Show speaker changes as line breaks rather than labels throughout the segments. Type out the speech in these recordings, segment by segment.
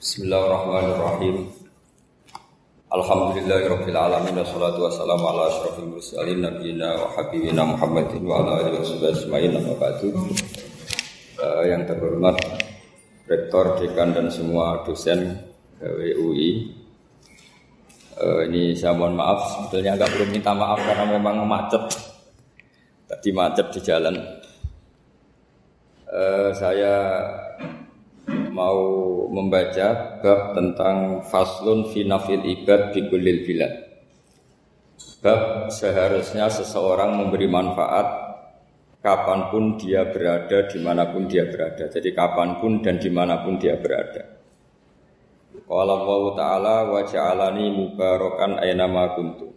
Bismillahirrahmanirrahim. Alhamdulillahirabbil alamin wassalatu wassalamu ala asyrofil mursalin nabiyina wa habibina Muhammadin wa ala alihi ajmain. Uh, yang terhormat rektor, dekan dan semua dosen WUI. Eh, ini saya mohon maaf, sebetulnya agak perlu minta maaf karena memang macet. Tadi macet di jalan. Uh, saya mau membaca bab tentang faslun finafil ibad di kulil bilad. Bab seharusnya seseorang memberi manfaat kapan pun dia berada, di mana pun dia berada. Jadi kapan pun dan di mana pun dia berada. Allah Ta'ala wa ja'alani mubarakan aynama kuntu.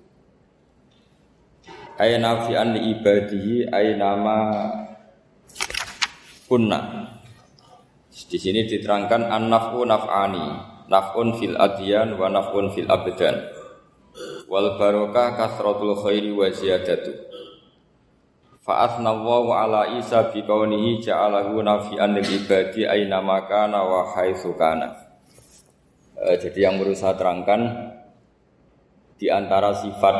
Ayna fi an ibadihi aynama kunna. Di sini diterangkan an-naf'u naf'ani, naf'un fil adyan wa naf'un fil abdan. Wal barokah kasratul khairi wa ziyadatu. Fa'athna wa ala Isa bi kaunihi ja'alahu nafi'an lil ibadi aina makana wa haitsu kana. E, jadi yang perlu saya terangkan di antara sifat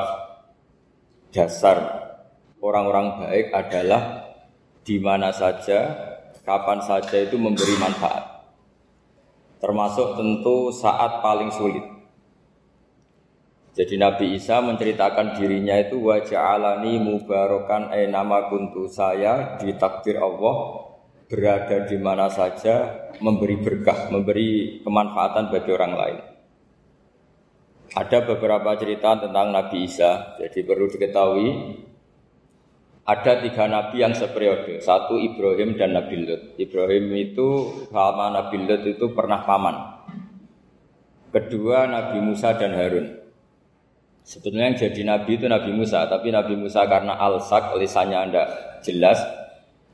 dasar orang-orang baik adalah di mana saja kapan saja itu memberi manfaat. Termasuk tentu saat paling sulit. Jadi Nabi Isa menceritakan dirinya itu wajah alani mubarokan eh nama kuntu saya di takdir Allah berada di mana saja memberi berkah, memberi kemanfaatan bagi orang lain. Ada beberapa cerita tentang Nabi Isa, jadi perlu diketahui ada tiga nabi yang seperiode. Satu Ibrahim dan Nabi Lut. Ibrahim itu sama Nabi Lut itu pernah paman. Kedua Nabi Musa dan Harun. Sebetulnya yang jadi nabi itu Nabi Musa, tapi Nabi Musa karena alsak lisannya anda jelas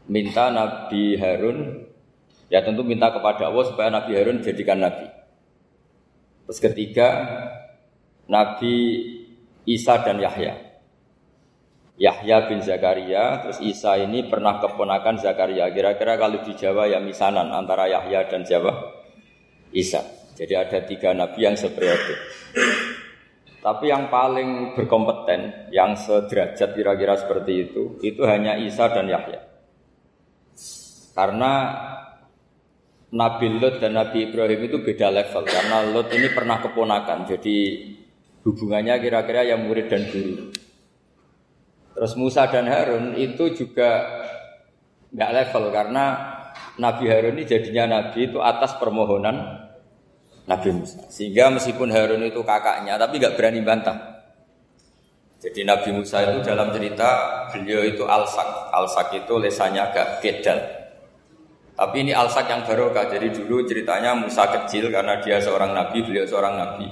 minta Nabi Harun ya tentu minta kepada Allah supaya Nabi Harun jadikan nabi. Terus ketiga Nabi Isa dan Yahya. Yahya bin Zakaria, terus Isa ini pernah keponakan Zakaria. Kira-kira kalau di Jawa ya misanan antara Yahya dan Jawa Isa. Jadi ada tiga nabi yang seperiode. Tapi yang paling berkompeten, yang sederajat kira-kira seperti itu, itu hanya Isa dan Yahya. Karena Nabi Lot dan Nabi Ibrahim itu beda level. Karena Lot ini pernah keponakan, jadi hubungannya kira-kira yang murid dan guru. Terus Musa dan Harun itu juga nggak level karena Nabi Harun ini jadinya Nabi itu atas permohonan Nabi Musa. Sehingga meskipun Harun itu kakaknya, tapi nggak berani bantah. Jadi Nabi Musa itu dalam cerita beliau itu alsak. Alsak itu lesanya agak kedal. Tapi ini alsak yang barokah. Jadi dulu ceritanya Musa kecil karena dia seorang nabi, beliau seorang nabi.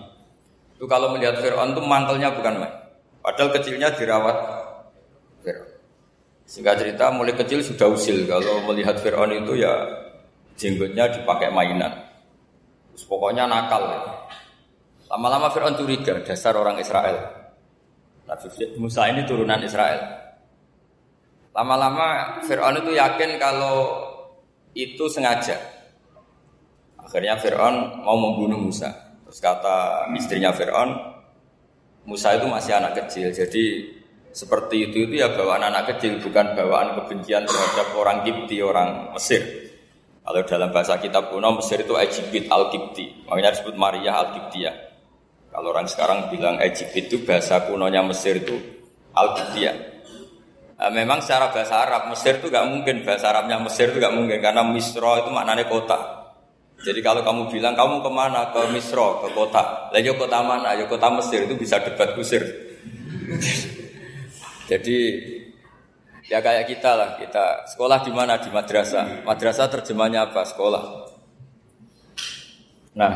Itu kalau melihat Fir'aun itu mantelnya bukan main. Padahal kecilnya dirawat. Singkat cerita mulai kecil sudah usil kalau melihat Fir'aun itu ya jenggotnya dipakai mainan. Terus pokoknya nakal. Lama-lama Fir'aun curiga dasar orang Israel. Nabi Musa ini turunan Israel. Lama-lama Fir'aun itu yakin kalau itu sengaja. Akhirnya Fir'aun mau membunuh Musa. Terus kata istrinya Fir'aun, Musa itu masih anak kecil, jadi seperti itu itu ya bawaan anak kecil bukan bawaan kebencian terhadap orang Kipti orang Mesir. Kalau dalam bahasa kitab kuno Mesir itu Egypt al Kipti, makanya disebut Maria al ya. Kalau orang sekarang bilang Egypt itu bahasa kunonya Mesir itu al ya. Nah, memang secara bahasa Arab Mesir itu gak mungkin bahasa Arabnya Mesir itu gak mungkin karena Misro itu maknanya kota. Jadi kalau kamu bilang kamu ke mana ke Misro ke kota, ya kota mana? Ya kota Mesir itu bisa debat kusir. Jadi ya kayak kita lah, kita sekolah di mana di madrasah. Madrasah terjemahnya apa? Sekolah. Nah,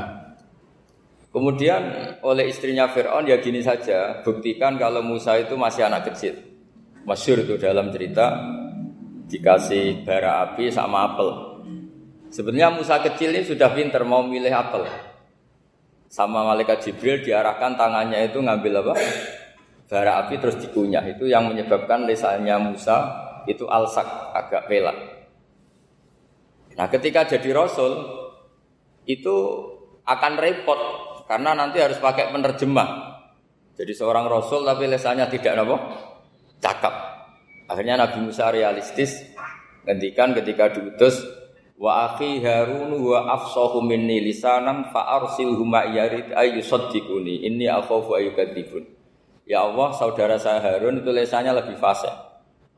kemudian oleh istrinya Fir'aun ya gini saja, buktikan kalau Musa itu masih anak kecil. Masyur itu dalam cerita dikasih bara api sama apel. Sebenarnya Musa kecil ini sudah pinter mau milih apel. Sama malaikat Jibril diarahkan tangannya itu ngambil apa? Bara api terus dikunyah itu yang menyebabkan lesannya Musa itu alsak agak pelak. Nah ketika jadi Rasul itu akan repot karena nanti harus pakai penerjemah. Jadi seorang rasul tapi lesannya tidak apa? cakap. Akhirnya Nabi Musa realistis ngendikan ketika diutus wa akhi Harun wa afsahu minni lisanan fa arsilhu ma yarid ayyusaddiquni inni akhafu ayyukadzibun. Ya Allah, saudara saya Harun itu lesannya lebih fasih.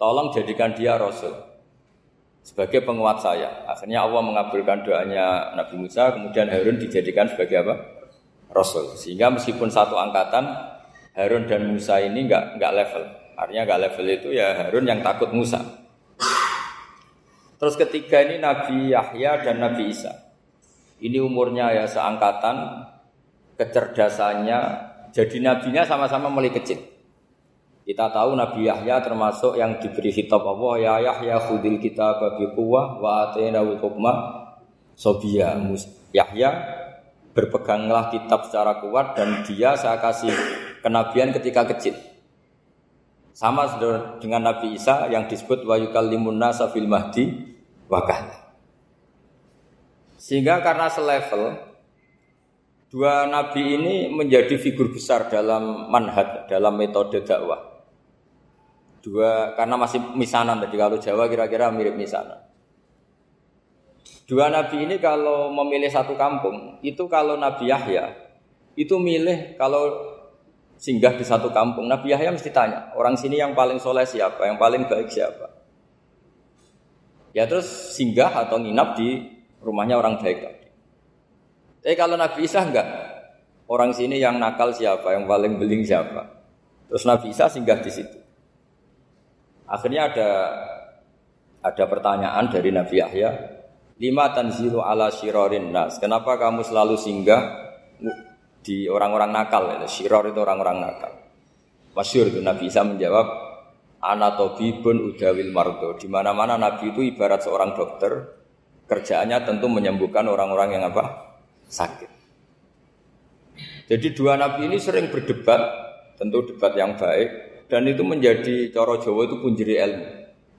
Tolong jadikan dia rasul sebagai penguat saya. Akhirnya Allah mengabulkan doanya Nabi Musa, kemudian Harun dijadikan sebagai apa? Rasul. Sehingga meskipun satu angkatan, Harun dan Musa ini enggak enggak level. Artinya enggak level itu ya Harun yang takut Musa. Terus ketiga ini Nabi Yahya dan Nabi Isa. Ini umurnya ya seangkatan, kecerdasannya, jadi nabinya sama-sama mulai kecil. Kita tahu Nabi Yahya termasuk yang diberi kitab Allah ya Yahya khudil kita babi kuwah wa atainahu hukma sobia. Yahya berpeganglah kitab secara kuat dan dia saya kasih kenabian ketika kecil. Sama dengan Nabi Isa yang disebut wa yukallimun nasa fil mahdi wakah. Sehingga karena selevel dua nabi ini menjadi figur besar dalam manhaj, dalam metode dakwah. Dua karena masih misanan tadi kalau Jawa kira-kira mirip misanan. Dua nabi ini kalau memilih satu kampung, itu kalau Nabi Yahya itu milih kalau singgah di satu kampung, Nabi Yahya mesti tanya, orang sini yang paling soleh siapa, yang paling baik siapa. Ya terus singgah atau nginap di rumahnya orang baik. Tapi kalau Nabi Isa enggak, orang sini yang nakal siapa, yang paling beling siapa. Terus Nabi Isa singgah di situ. Akhirnya ada ada pertanyaan dari Nabi Yahya, lima tanzilu ala shirorin nas. Kenapa kamu selalu singgah di orang-orang nakal? Shiror itu orang-orang nakal. Masyur itu Nabi Isa menjawab, pun udawil mardo. Di mana-mana Nabi itu ibarat seorang dokter, kerjaannya tentu menyembuhkan orang-orang yang apa? Sakit. Jadi dua Nabi ini sering berdebat, tentu debat yang baik, dan itu menjadi coro Jawa itu punjeri ilmu.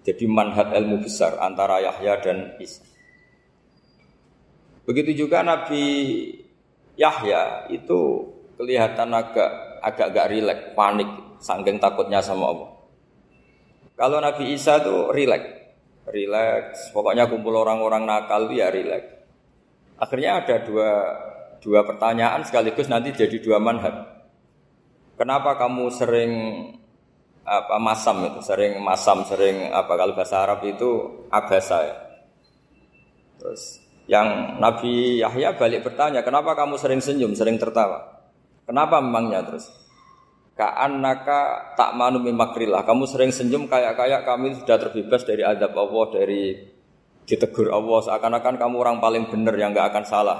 Jadi manhat ilmu besar antara Yahya dan Isa. Begitu juga Nabi Yahya itu kelihatan agak agak agak rileks, panik, sangking takutnya sama Allah. Kalau Nabi Isa itu rileks, rileks, pokoknya kumpul orang-orang nakal itu ya rileks. Akhirnya ada dua dua pertanyaan sekaligus nanti jadi dua manhat. Kenapa kamu sering apa masam itu sering masam sering apa kalau bahasa Arab itu abasa ya. Terus yang Nabi Yahya balik bertanya, kenapa kamu sering senyum, sering tertawa? Kenapa memangnya terus? Ka'annaka tak manu makrillah. Kamu sering senyum kayak-kayak kami sudah terbebas dari adab Allah, dari ditegur Allah. Seakan-akan kamu orang paling benar yang nggak akan salah.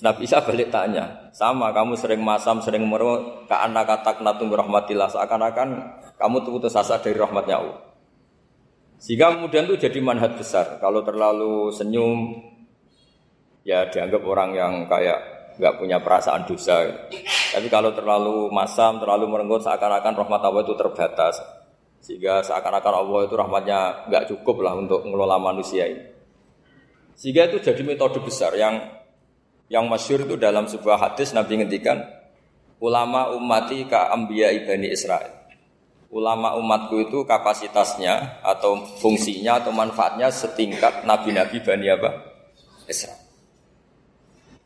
Nabi Isa balik tanya, sama kamu sering masam, sering meru, ke anak katak natum rahmatillah, seakan-akan kamu putus asa dari rahmatnya Allah. Sehingga kemudian itu jadi manhat besar. Kalau terlalu senyum, ya dianggap orang yang kayak nggak punya perasaan dosa. Tapi kalau terlalu masam, terlalu merenggut, seakan-akan rahmat Allah itu terbatas. Sehingga seakan-akan Allah itu rahmatnya nggak cukup lah untuk mengelola manusia ini. Sehingga itu jadi metode besar yang yang masyur itu dalam sebuah hadis Nabi ngendikan ulama umati ka ambiya ibani Israel. Ulama umatku itu kapasitasnya atau fungsinya atau manfaatnya setingkat nabi-nabi Bani apa? Israel.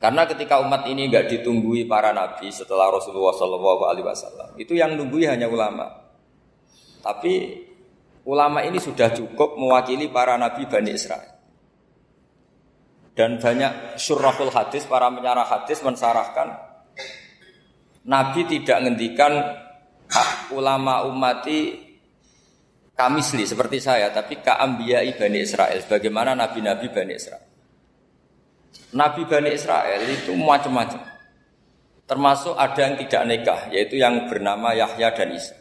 Karena ketika umat ini nggak ditunggui para nabi setelah Rasulullah SAW, itu yang nunggui hanya ulama. Tapi ulama ini sudah cukup mewakili para nabi Bani Israel. Dan banyak surahul hadis, para menyarah hadis mensarahkan Nabi tidak ngendikan ulama umati kamisli seperti saya, tapi kaambiyai Bani Israel. Bagaimana nabi-nabi Bani Israel? Nabi Bani Israel itu macam-macam. Termasuk ada yang tidak nikah, yaitu yang bernama Yahya dan Isa.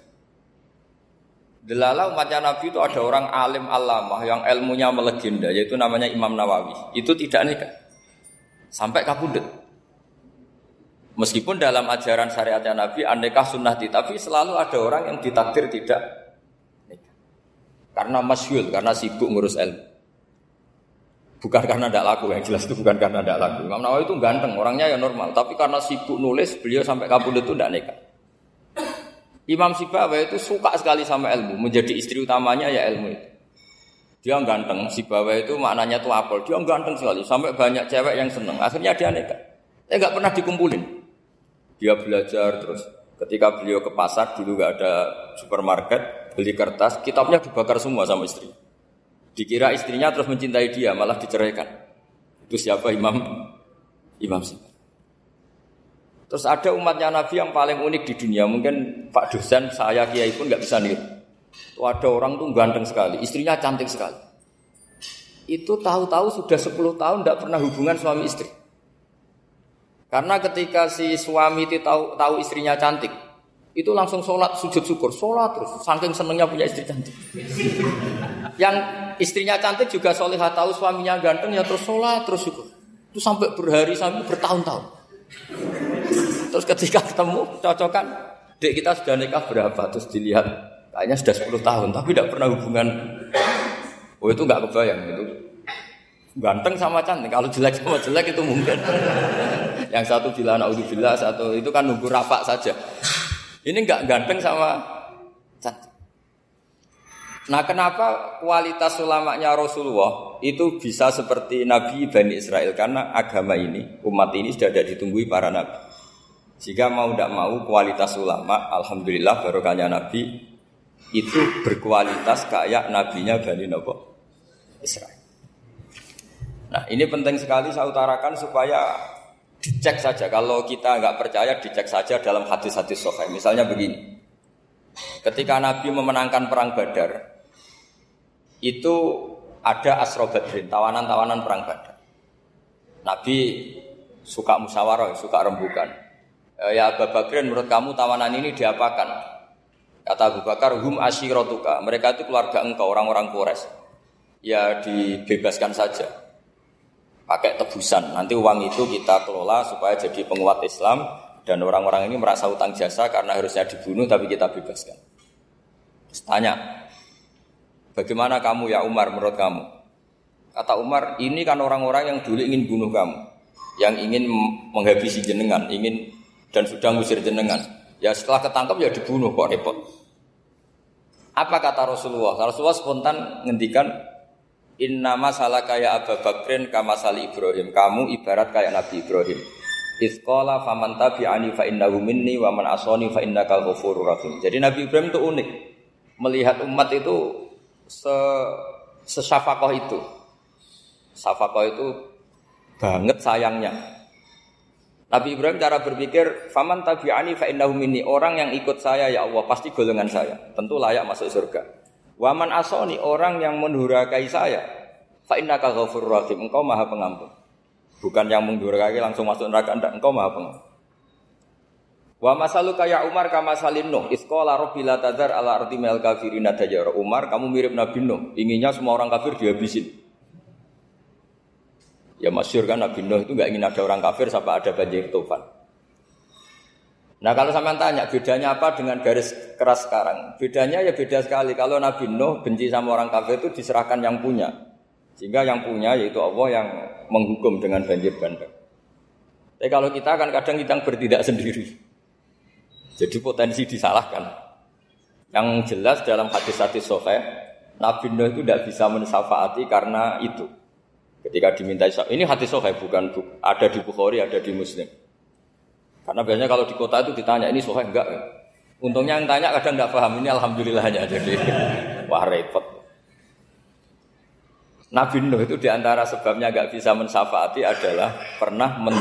Delala umatnya Nabi itu ada orang alim alamah yang ilmunya melegenda, yaitu namanya Imam Nawawi. Itu tidak nikah. Sampai kabudut. Meskipun dalam ajaran syariatnya Nabi aneka sunnah tapi selalu ada orang yang ditakdir tidak nikah. Karena masyhur, karena sibuk ngurus ilmu. Bukan karena tidak laku, yang jelas itu bukan karena tidak laku. Imam Nawawi itu ganteng, orangnya ya normal. Tapi karena sibuk nulis, beliau sampai kabul itu tidak nekat. Imam Sibawa itu suka sekali sama ilmu, menjadi istri utamanya ya ilmu itu. Dia ganteng, Sibawa itu maknanya tuh apel. Dia ganteng sekali, sampai banyak cewek yang seneng. Akhirnya dia nekat. Eh nggak pernah dikumpulin. Dia belajar terus. Ketika beliau ke pasar dulu nggak ada supermarket, beli kertas, kitabnya dibakar semua sama istri. Dikira istrinya terus mencintai dia, malah diceraikan. Itu siapa Imam Imam Syafi'i. Terus ada umatnya Nabi yang paling unik di dunia. Mungkin Pak dosen, saya kiai pun nggak bisa. Itu ada orang tuh ganteng sekali, istrinya cantik sekali. Itu tahu-tahu sudah 10 tahun tidak pernah hubungan suami istri. Karena ketika si suami itu tahu, tahu istrinya cantik, itu langsung sholat sujud syukur, sholat terus, saking senengnya punya istri cantik. Yang istrinya cantik juga solehah tahu suaminya ganteng ya terus sholat terus syukur. Itu sampai berhari sampai bertahun-tahun. Terus ketika ketemu cocokan, dek kita sudah nikah berapa? Terus dilihat kayaknya sudah 10 tahun tapi tidak pernah hubungan. Oh itu nggak kebayang itu. Ganteng sama cantik. Kalau jelek sama jelek itu mungkin. Yang satu bilang naudzubillah, satu itu kan nunggu rapak saja. Ini nggak ganteng sama cantik. Nah kenapa kualitas ulamanya Rasulullah itu bisa seperti Nabi Bani Israel karena agama ini umat ini sudah ada ditunggui para nabi. Jika mau tidak mau kualitas ulama, alhamdulillah barokahnya Nabi itu berkualitas kayak nabinya Bani Nabi Israel. Nah ini penting sekali saya utarakan supaya dicek saja. Kalau kita nggak percaya dicek saja dalam hadis-hadis sahih. Misalnya begini, ketika Nabi memenangkan perang Badar, itu ada asro badrin, tawanan-tawanan perang badar. Nabi suka musyawarah, suka rembukan. E, ya Abu Bakrin, menurut kamu tawanan ini diapakan? Kata Abu Bakar, hum asyirotuka. Mereka itu keluarga engkau, orang-orang Quraisy. Ya dibebaskan saja. Pakai tebusan. Nanti uang itu kita kelola supaya jadi penguat Islam. Dan orang-orang ini merasa utang jasa karena harusnya dibunuh tapi kita bebaskan. Terus tanya, Bagaimana kamu ya Umar menurut kamu? Kata Umar, ini kan orang-orang yang dulu ingin bunuh kamu. Yang ingin menghabisi jenengan, ingin dan sudah ngusir jenengan. Ya setelah ketangkap ya dibunuh kok repot. Apa kata Rasulullah? Rasulullah spontan ngendikan Inna masalah kayak Abu Bakrin kama sali Ibrahim. Kamu ibarat kayak Nabi Ibrahim. Isqala faman tabi'ani fa innahu minni wa man asani fa innakal ghafurur rahim. Jadi Nabi Ibrahim itu unik. Melihat umat itu se sesafakoh itu. Safakoh itu banget sayangnya. Nabi Ibrahim cara berpikir, "Faman tabi'ani fa innahu minni." Orang yang ikut saya ya Allah pasti golongan saya, tentu layak masuk surga. Waman asoni orang yang mendurakai saya, fa innaka ghafurur rahim. Engkau Maha Pengampun. Bukan yang mendurakai langsung masuk neraka, enggak. Engkau Maha Pengampun. Wa masalu kaya Umar kama salin Nuh. Iskola robbila tadar ala arti mel kafirina dajar. Umar kamu mirip Nabi Nuh. Inginnya semua orang kafir dihabisin. Ya masyur kan Nabi Nuh itu nggak ingin ada orang kafir sampai ada banjir tufan. Nah kalau sama tanya bedanya apa dengan garis keras sekarang? Bedanya ya beda sekali. Kalau Nabi Nuh benci sama orang kafir itu diserahkan yang punya. Sehingga yang punya yaitu Allah yang menghukum dengan banjir bandang. Tapi kalau kita kan kadang kita bertindak sendiri. Jadi potensi disalahkan. Yang jelas dalam hadis-hadis sahih, Nabi Nuh itu tidak bisa mensafaati karena itu. Ketika diminta ini hadis sahih bukan ada di Bukhari, ada di Muslim. Karena biasanya kalau di kota itu ditanya ini sahih enggak? Untungnya yang tanya kadang enggak paham ini alhamdulillahnya jadi wah repot. Nabi Nuh itu di antara sebabnya enggak bisa mensafaati adalah pernah men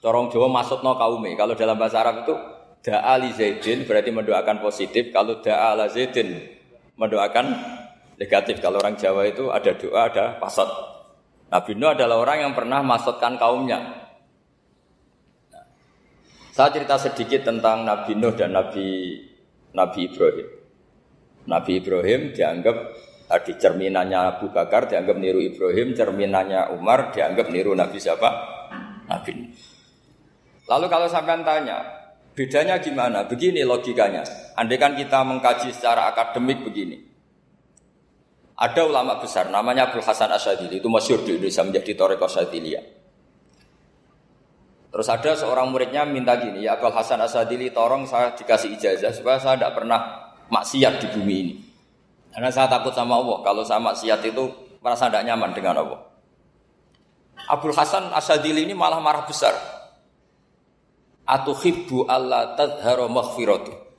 corong Jawa masuk no kaume. Kalau dalam bahasa Arab itu Da'a li Zaidin berarti mendoakan positif. Kalau da'a la Zaidin mendoakan negatif. Kalau orang Jawa itu ada doa, ada pasot. Nabi Nuh adalah orang yang pernah masukkan kaumnya. Nah, saya cerita sedikit tentang Nabi Nuh dan Nabi Nabi Ibrahim. Nabi Ibrahim dianggap tadi cerminannya Abu Bakar dianggap niru Ibrahim, cerminannya Umar dianggap niru Nabi siapa? Nabi Nuh. Lalu kalau sampai tanya, Bedanya gimana? Begini logikanya. Andai kan kita mengkaji secara akademik begini. Ada ulama besar namanya Abdul Hasan Asyadili itu masyur di Indonesia menjadi Toreko Asyadiliyah. Terus ada seorang muridnya minta gini, ya Abdul Hasan Asyadili tolong saya dikasih ijazah supaya saya tidak pernah maksiat di bumi ini. Karena saya takut sama Allah, kalau saya maksiat itu merasa tidak nyaman dengan Allah. Abdul Hasan Asyadili ini malah marah besar. Atuhibbu Allah tadharo maghfiratu.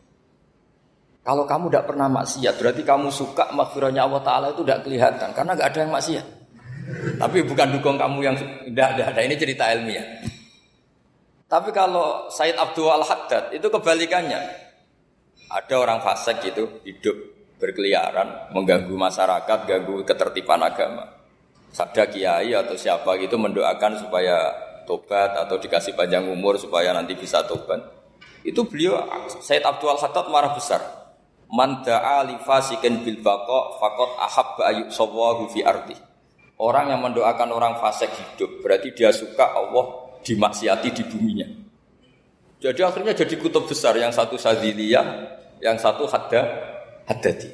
Kalau kamu tidak pernah maksiat, berarti kamu suka maghfirahnya Allah Ta'ala itu tidak kelihatan. Karena nggak ada yang maksiat. Tapi bukan dukung kamu yang tidak ada. ada. Ini cerita ilmiah. Tapi kalau Said Abdul Al-Haddad itu kebalikannya. Ada orang fasik gitu, hidup berkeliaran, mengganggu masyarakat, ganggu ketertiban agama. Sada kiai atau siapa gitu mendoakan supaya tobat atau dikasih panjang umur supaya nanti bisa tobat. Itu beliau Said Abdul Al-Haddad marah besar. Man da'a li fasikin bil baqa faqad ahabba ayyub sawahu fi ardi. Orang yang mendoakan orang fasik hidup berarti dia suka Allah dimaksiati di buminya. Jadi akhirnya jadi kutub besar yang satu sadiliyah, yang satu hadda haddadi.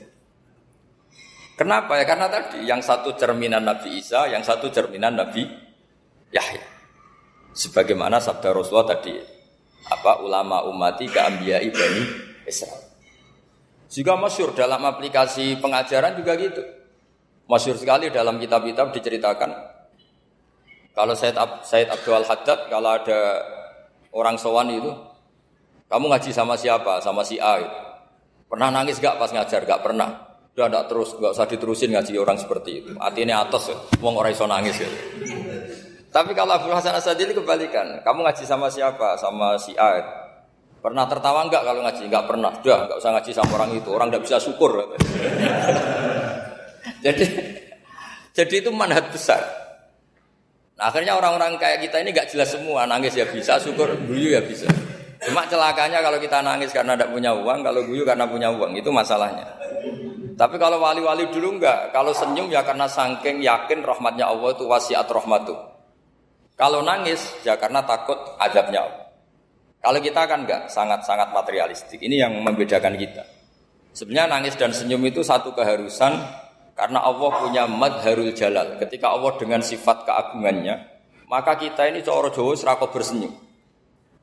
Kenapa ya? Karena tadi yang satu cerminan Nabi Isa, yang satu cerminan Nabi Yahya. Sebagaimana sabda Rasulullah tadi, apa ulama umati ke ambiyai bani Israel. Juga masyur dalam aplikasi pengajaran juga gitu. Masyur sekali dalam kitab-kitab diceritakan. Kalau Said, Ab, Said Abdul Haddad, kalau ada orang sowan itu, kamu ngaji sama siapa? Sama si A itu. Pernah nangis gak pas ngajar? Gak pernah. Udah gak terus, gak usah diterusin ngaji orang seperti itu. Artinya atas ya, orang iso nangis ya. Tapi kalau Abdul Hasan Asadili kebalikan. Kamu ngaji sama siapa? Sama si A. Itu. Pernah tertawa enggak kalau ngaji? Enggak pernah. Sudah, enggak usah ngaji sama orang itu. Orang enggak bisa syukur. jadi jadi itu manhat besar. Nah, akhirnya orang-orang kayak kita ini enggak jelas semua. Nangis ya bisa, syukur guyu ya bisa. Cuma celakanya kalau kita nangis karena tidak punya uang, kalau guyu karena punya uang, itu masalahnya. Tapi kalau wali-wali dulu enggak, kalau senyum ya karena sangking yakin rahmatnya Allah itu wasiat rahmatu. Kalau nangis ya karena takut adabnya Allah. Kalau kita kan enggak, sangat-sangat materialistik. Ini yang membedakan kita. Sebenarnya nangis dan senyum itu satu keharusan karena Allah punya madharul jalal. Ketika Allah dengan sifat keagungannya, maka kita ini coro jowo serako bersenyum.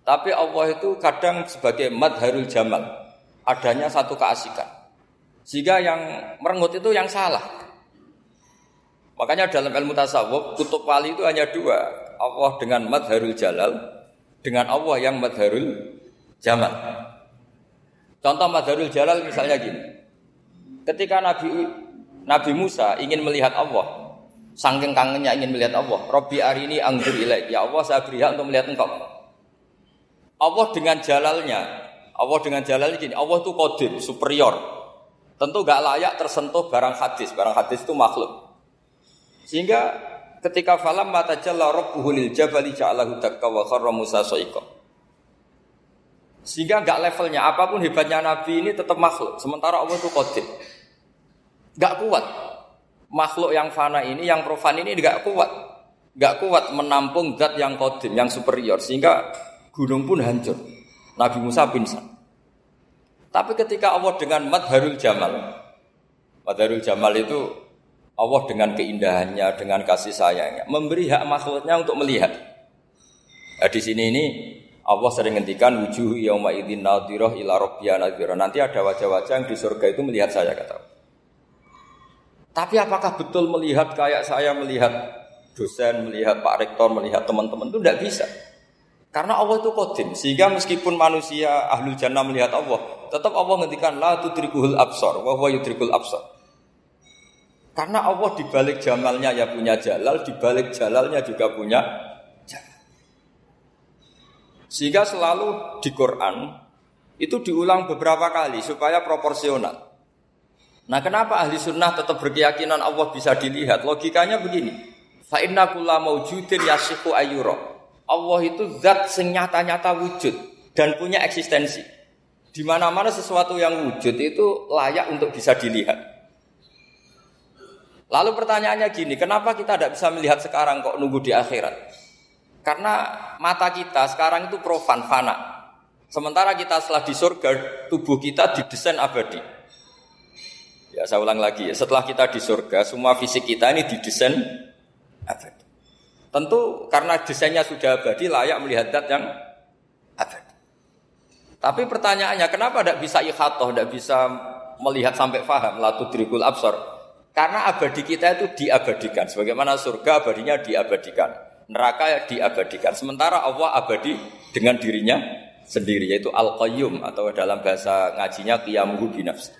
Tapi Allah itu kadang sebagai madharul jamal. Adanya satu keasikan. Sehingga yang merengut itu yang salah. Makanya dalam ilmu tasawuf, kutub wali itu hanya dua. Allah dengan madharul jalal, dengan Allah yang madharul jamal. Contoh madharul jalal misalnya gini. Ketika Nabi Nabi Musa ingin melihat Allah, saking kangennya ingin melihat Allah, Robbi arini anggur. Ya Allah, saya beri hak untuk melihat engkau. Allah dengan jalalnya, Allah dengan jalalnya gini, Allah itu kodim, superior. Tentu gak layak tersentuh barang hadis, barang hadis itu makhluk. Sehingga ketika falam mata jalla rabbuhu lil jabali ja'alahu dakka wa kharra Musa sa'iqa. Sehingga enggak levelnya apa pun hebatnya Nabi ini tetap makhluk. Sementara Allah itu qadir. Enggak kuat. Makhluk yang fana ini, yang profan ini enggak kuat. Enggak kuat menampung zat yang qadim, yang superior sehingga gunung pun hancur. Nabi Musa pingsan. Tapi ketika Allah dengan madharul jamal, madharul jamal itu Allah dengan keindahannya, dengan kasih sayangnya, memberi hak makhluknya untuk melihat. Nah, di sini ini Allah sering ngendikan wujuh yauma idzin nadhirah ila rabbiya nadhirah. Nanti ada wajah-wajah yang di surga itu melihat saya kata. Tapi apakah betul melihat kayak saya melihat dosen, melihat Pak Rektor, melihat teman-teman itu tidak bisa. Karena Allah itu kodim, sehingga meskipun manusia ahlul jannah melihat Allah, tetap Allah ngendikan la tudrikuhul absar wa huwa yudrikul absar. Karena Allah di balik jamalnya ya punya jalal, di balik jalalnya juga punya jalal. Sehingga selalu di Quran itu diulang beberapa kali supaya proporsional. Nah kenapa ahli sunnah tetap berkeyakinan Allah bisa dilihat? Logikanya begini. Fa inna kulla maujudin yasihu ayyura. Allah itu zat sing nyata-nyata wujud dan punya eksistensi. Di mana-mana sesuatu yang wujud itu layak untuk bisa dilihat. Lalu pertanyaannya gini, kenapa kita tidak bisa melihat sekarang kok nunggu di akhirat? Karena mata kita sekarang itu profan, fana. Sementara kita setelah di surga, tubuh kita didesain abadi. Ya, Ya, saya ulang lagi ya. Setelah kita di surga, semua fisik kita ini didesain abadi. Tentu karena desainnya sudah abadi, layak melihat dat yang abadi. Tapi pertanyaannya, kenapa tidak bisa ikhatoh, tidak bisa melihat sampai faham, latu drikul absor? Karena abadi kita itu diabadikan. Sebagaimana surga abadinya diabadikan. Neraka diabadikan. Sementara Allah abadi dengan dirinya sendiri, yaitu Al-Qayyum, atau dalam bahasa ngajinya Qiyamuhu binafsi.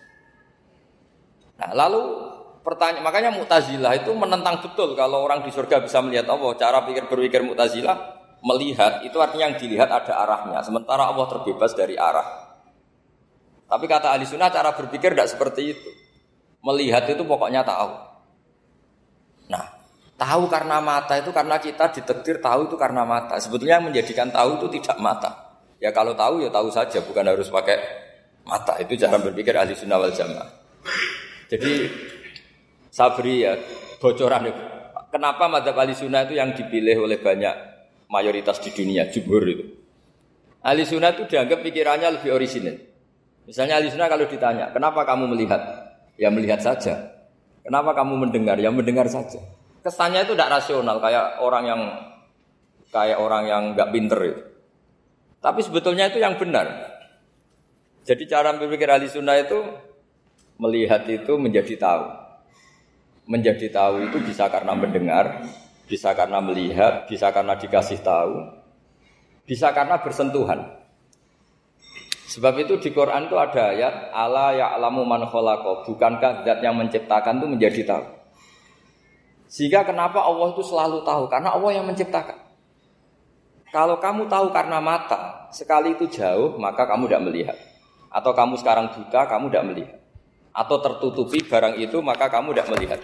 Nah, lalu pertanyaan makanya Mu'tazilah itu menentang betul kalau orang di surga bisa melihat Allah. Cara pikir berpikir Mu'tazilah melihat itu artinya yang dilihat ada arahnya, sementara Allah terbebas dari arah. Tapi kata ahli sunnah cara berpikir tidak seperti itu. Melihat itu pokoknya tahu. Nah, tahu karena mata itu karena kita ditekdir tahu itu karena mata. Sebetulnya yang menjadikan tahu itu tidak mata. Ya kalau tahu ya tahu saja, bukan harus pakai mata. Itu cara berpikir ahli sunnah wal jamaah. Jadi sabri ya bocoran itu. Kenapa madzhab ahli sunnah itu yang dipilih oleh banyak mayoritas di dunia, jumhur itu. Ahli sunnah itu dianggap pikirannya lebih orisinil. Misalnya ahli sunnah kalau ditanya, kenapa kamu melihat? Ya melihat saja. Kenapa kamu mendengar? Ya mendengar saja. Kesannya itu tidak rasional, kayak orang yang kayak orang yang nggak pinter itu. Tapi sebetulnya itu yang benar. Jadi cara berpikir ahli sunnah itu melihat itu menjadi tahu. Menjadi tahu itu bisa karena mendengar, bisa karena melihat, bisa karena dikasih tahu, bisa karena bersentuhan. Sebab itu di Quran itu ada ayat Allah ya'lamu man khalaqa, bukankah zat yang menciptakan itu menjadi tahu. Sehingga kenapa Allah itu selalu tahu? Karena Allah yang menciptakan. Kalau kamu tahu karena mata, sekali itu jauh, maka kamu tidak melihat. Atau kamu sekarang buta, kamu tidak melihat atau tertutupi barang itu maka kamu tidak melihat.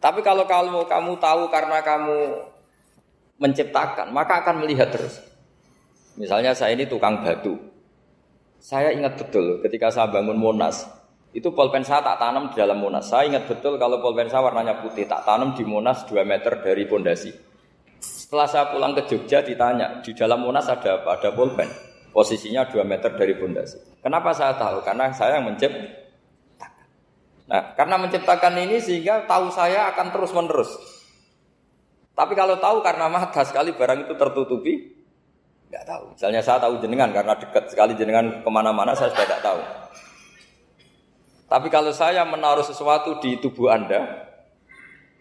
Tapi kalau kamu kamu tahu karena kamu menciptakan, maka akan melihat terus. Misalnya saya ini tukang batu. Saya ingat betul ketika saya bangun Monas, itu polpen saya tak tanam di dalam Monas. Saya ingat betul kalau polpen saya warnanya putih, tak tanam di Monas 2 meter dari pondasi. Setelah saya pulang ke Jogja ditanya, di dalam Monas ada apa? Ada polpen. Posisinya 2 meter dari pondasi. Kenapa saya tahu? Karena saya yang menciptakan Nah, karena menciptakan ini sehingga tahu saya akan terus menerus. Tapi kalau tahu karena mata sekali barang itu tertutupi, nggak tahu. Misalnya saya tahu jenengan karena dekat sekali jenengan ke mana-mana saya sudah tidak tahu. Tapi kalau saya menaruh sesuatu di tubuh anda,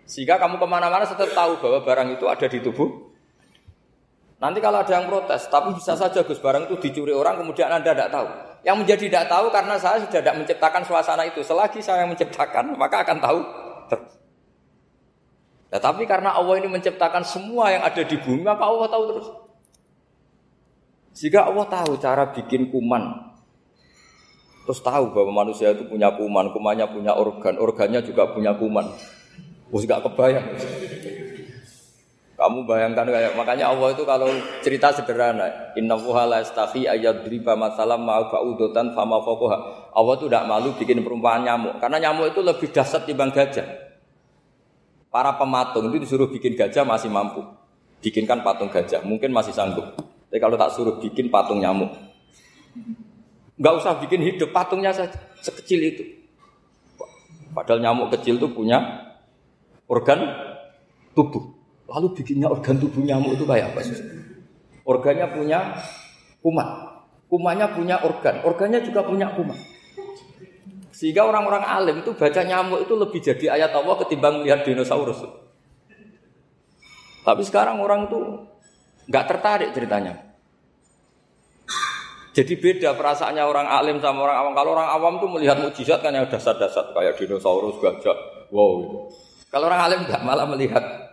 sehingga kamu ke mana-mana tetap tahu bahwa barang itu ada di tubuh. Nanti kalau ada yang protes, tapi bisa saja Gus barang itu dicuri orang kemudian anda tidak tahu. Yang menjadi tidak tahu karena saya sudah tidak menciptakan suasana itu. Selagi saya yang menciptakan, maka akan tahu terus. Nah, tapi karena Allah ini menciptakan semua yang ada di bumi, maka Allah tahu terus. Jika Allah tahu cara bikin kuman, terus tahu bahwa manusia itu punya kuman, kumannya punya organ, organnya juga punya kuman. Terus gak kebayang. Kamu bayangkan kayak makanya Allah itu kalau cerita sederhana, Inna wuha la istahi ayat driba masalam ba'udotan fama fokoha. Allah itu tidak malu bikin perumpamaan nyamuk, karena nyamuk itu lebih dahsyat dibanding gajah. Para pematung itu disuruh bikin gajah masih mampu, bikinkan patung gajah, mungkin masih sanggup. Tapi kalau tak suruh bikin patung nyamuk, nggak usah bikin hidup, patungnya saja sekecil itu. Padahal nyamuk kecil itu punya organ tubuh. Lalu bikinnya organ tubuh nyamuk itu kayak apa sih? Organnya punya kuman. Kumannya punya organ. Organnya juga punya kuman. Sehingga orang-orang alim itu baca nyamuk itu lebih jadi ayat Allah ketimbang melihat dinosaurus. Tapi sekarang orang itu nggak tertarik ceritanya. Jadi beda perasaannya orang alim sama orang awam. Kalau orang awam tuh melihat mujizat kan yang dasar-dasar kayak dinosaurus, gajah, wow. Gitu. Kalau orang alim nggak malah melihat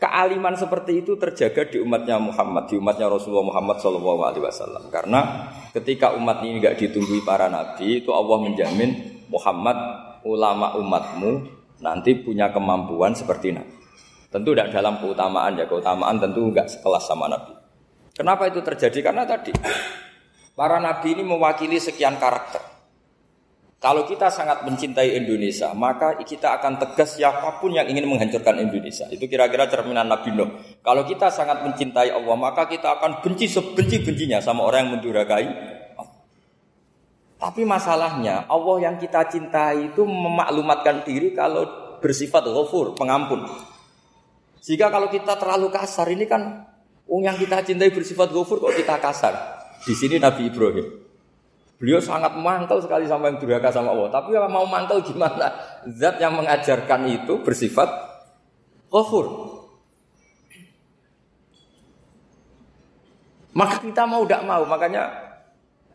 Kealiman seperti itu terjaga di umatnya Muhammad, di umatnya Rasulullah Muhammad SAW. Karena ketika umat ini nggak ditumbuhi para nabi, itu Allah menjamin Muhammad ulama umatmu nanti punya kemampuan seperti nabi. Tentu tidak dalam keutamaan ya, keutamaan tentu nggak sekelas sama nabi. Kenapa itu terjadi? Karena tadi para nabi ini mewakili sekian karakter. Kalau kita sangat mencintai Indonesia, maka kita akan tegas siapa pun yang ingin menghancurkan Indonesia. Itu kira-kira cerminan Nabi Nuh. Kalau kita sangat mencintai Allah, maka kita akan benci sebenci-bencinya sama orang yang mendurakai. Tapi masalahnya Allah yang kita cintai itu memaklumatkan diri kalau bersifat ghafur, pengampun. Jika kalau kita terlalu kasar ini kan oh yang kita cintai bersifat ghafur kok kita kasar. Di sini Nabi Ibrahim. Beliau sangat mantel sekali sama yang durhaka sama Allah. Tapi mau mantel gimana? Zat yang mengajarkan itu bersifat ghafur. Maka kita mau tidak mau, makanya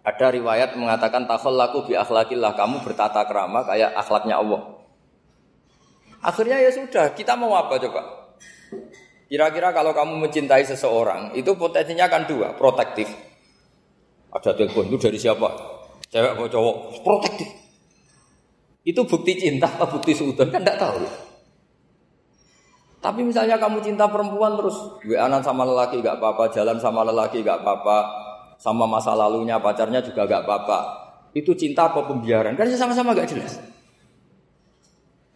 ada riwayat mengatakan laku bi akhlakillah, kamu bertata kerama kayak akhlaknya Allah. Akhirnya ya sudah, kita mau apa coba? Kira-kira kalau kamu mencintai seseorang, itu potensinya kan dua, protektif. Ada telepon itu dari siapa? Cewek atau cowok? Protektif. Itu bukti cinta atau bukti suudon kan tidak tahu. Tapi misalnya kamu cinta perempuan terus wa sama lelaki gak apa-apa, jalan sama lelaki gak apa-apa, sama masa lalunya pacarnya juga gak apa-apa. Itu cinta apa pembiaran? Kan sama-sama gak jelas.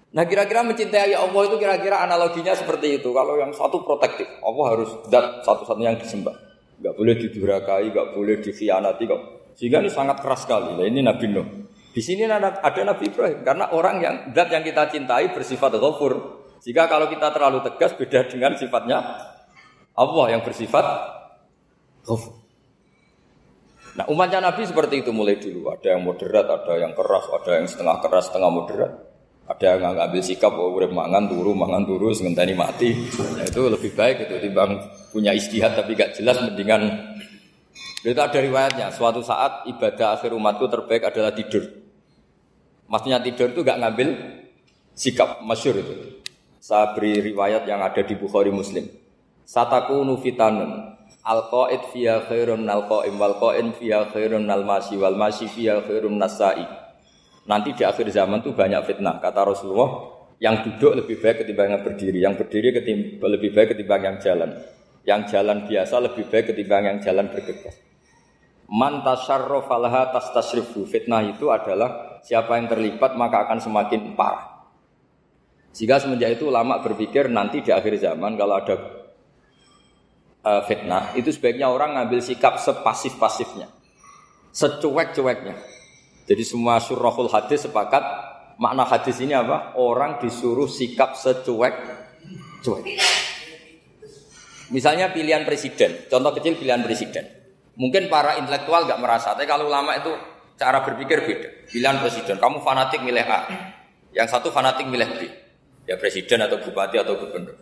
Nah kira-kira mencintai Allah itu kira-kira analoginya seperti itu. Kalau yang satu protektif, Allah harus dat satu-satunya yang disembah. Gak boleh didurakai, gak boleh dikhianati kok. Sehingga ini sangat keras sekali. Nah ini Nabi Nuh. Di sini ada, ada Nabi Ibrahim karena orang yang dat yang kita cintai bersifat ghafur. Jika kalau kita terlalu tegas beda dengan sifatnya Allah yang bersifat ghafur. Nah umatnya Nabi seperti itu mulai dulu. Ada yang moderat, ada yang keras, ada yang setengah keras, setengah moderat. Ada yang ngambil sikap, oh, udah mangan turu, mangan turu, sementara mati. Nah, itu lebih baik itu timbang punya istihad tapi gak jelas mendingan. Itu ada riwayatnya. Suatu saat ibadah akhir umatku terbaik adalah tidur. Maksudnya tidur itu gak ngambil sikap masyur itu. Saya beri riwayat yang ada di Bukhari Muslim. Satakunu fitanun Al-qaid fiha khairun nal qaim wal qaim fiha khairun nal masyi wal masyi fiha khairun nasai. Nanti di akhir zaman itu banyak fitnah kata Rasulullah yang duduk lebih baik ketimbang yang berdiri, yang berdiri ketimbang, lebih baik ketimbang yang jalan. Yang jalan biasa lebih baik ketimbang yang jalan bergegas. Man tasyarrafa laha tastasrifu. Fitnah itu adalah siapa yang terlibat maka akan semakin parah. Jika semenjak itu ulama berpikir nanti di akhir zaman kalau ada uh, fitnah, itu sebaiknya orang ngambil sikap sepasif-pasifnya, secuek-cueknya. Jadi semua surahul hadis sepakat makna hadis ini apa? Orang disuruh sikap secuek-cuek. Misalnya pilihan presiden, contoh kecil pilihan presiden. Mungkin para intelektual nggak merasa, tapi kalau ulama itu cara berpikir beda. Pilihan presiden, kamu fanatik milih A, yang satu fanatik milih B ya presiden atau bupati atau gubernur.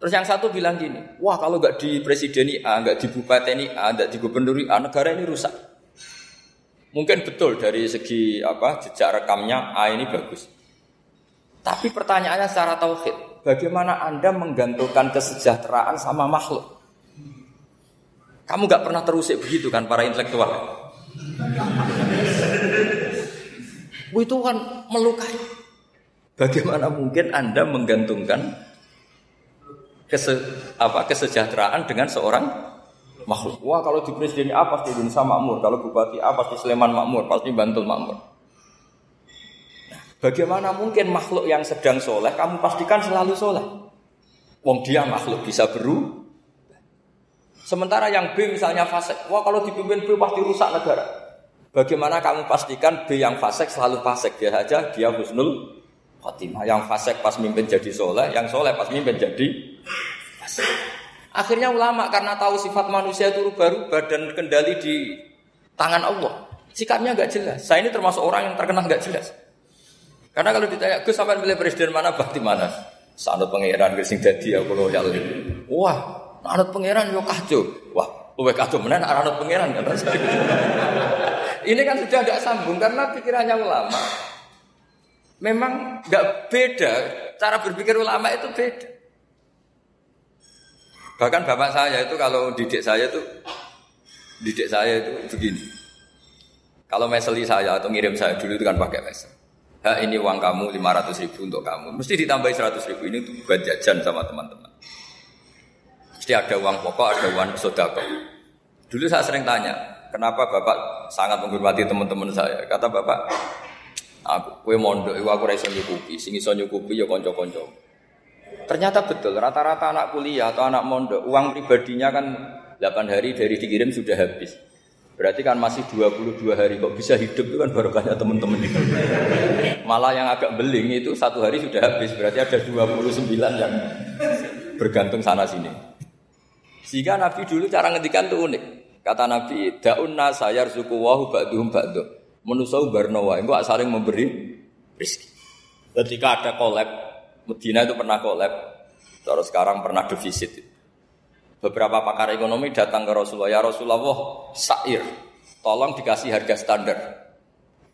Terus yang satu bilang gini, wah kalau nggak di presiden A, nggak di bupati A, nggak di gubernur A, negara ini rusak. Mungkin betul dari segi apa jejak rekamnya A ini bagus. Tapi pertanyaannya secara tauhid, bagaimana Anda menggantungkan kesejahteraan sama makhluk? Kamu nggak pernah terusik begitu kan para intelektual? itu kan melukai. Bagaimana mungkin Anda menggantungkan kese, apa, kesejahteraan dengan seorang makhluk? Wah kalau di presiden A pasti Indonesia makmur, kalau bupati A pasti Sleman makmur, pasti Bantul makmur. Bagaimana mungkin makhluk yang sedang soleh kamu pastikan selalu soleh? Wong dia makhluk bisa beru. Sementara yang B misalnya fasek, wah kalau dipimpin B pasti rusak negara. Bagaimana kamu pastikan B yang fasek selalu fasek dia saja dia husnul khotimah. Yang fasek pas mimpin jadi soleh, yang soleh pas mimpin jadi fasek. Akhirnya ulama karena tahu sifat manusia itu rubah-rubah dan kendali di tangan Allah. Sikapnya nggak jelas. Saya ini termasuk orang yang terkenal nggak jelas. Karena kalau ditanya, Gus sampai milih presiden mana, bakti mana? Sanut pangeran gesing dadi aku loyal. Wah, anut pangeran yo kacau. Wah, luwe kacau mana anut pangeran saya. Ini kan sudah agak sambung karena pikirannya ulama memang nggak beda. Cara berpikir ulama itu beda. Bahkan bapak saya itu kalau didik saya itu didik saya itu begini. Kalau meseli saya atau ngirim saya dulu itu kan pakai mesel. Ha ini uang kamu 500 ribu untuk kamu. Mesti ditambahi 100 ribu ini untuk buat jajan sama teman-teman. Mesti ada uang pokok, ada uang sodako. Dulu saya sering tanya, kenapa bapak sangat menghormati teman-teman saya? Kata bapak, Aku kue mondok aku ora iso nyukupi, sing iso nyukupi ya kanca-kanca. Ternyata betul, rata-rata anak kuliah atau anak mondok, uang pribadinya kan 8 hari dari dikirim sudah habis. Berarti kan masih 22 hari kok bisa hidup itu kan barokahnya teman-teman. Malah yang agak beling itu satu hari sudah habis. Berarti ada 29 yang bergantung sana sini. Sehingga Nabi dulu cara ngedikan itu unik. Kata Nabi, daun nasayar suku wahu ba'duhum ba'du. Menusau barnawa, itu saling memberi rezeki. Ketika ada kolab, Medina itu pernah kolab, terus sekarang pernah defisit. Beberapa pakar ekonomi datang ke Rasulullah, ya Rasulullah, sair, tolong dikasih harga standar.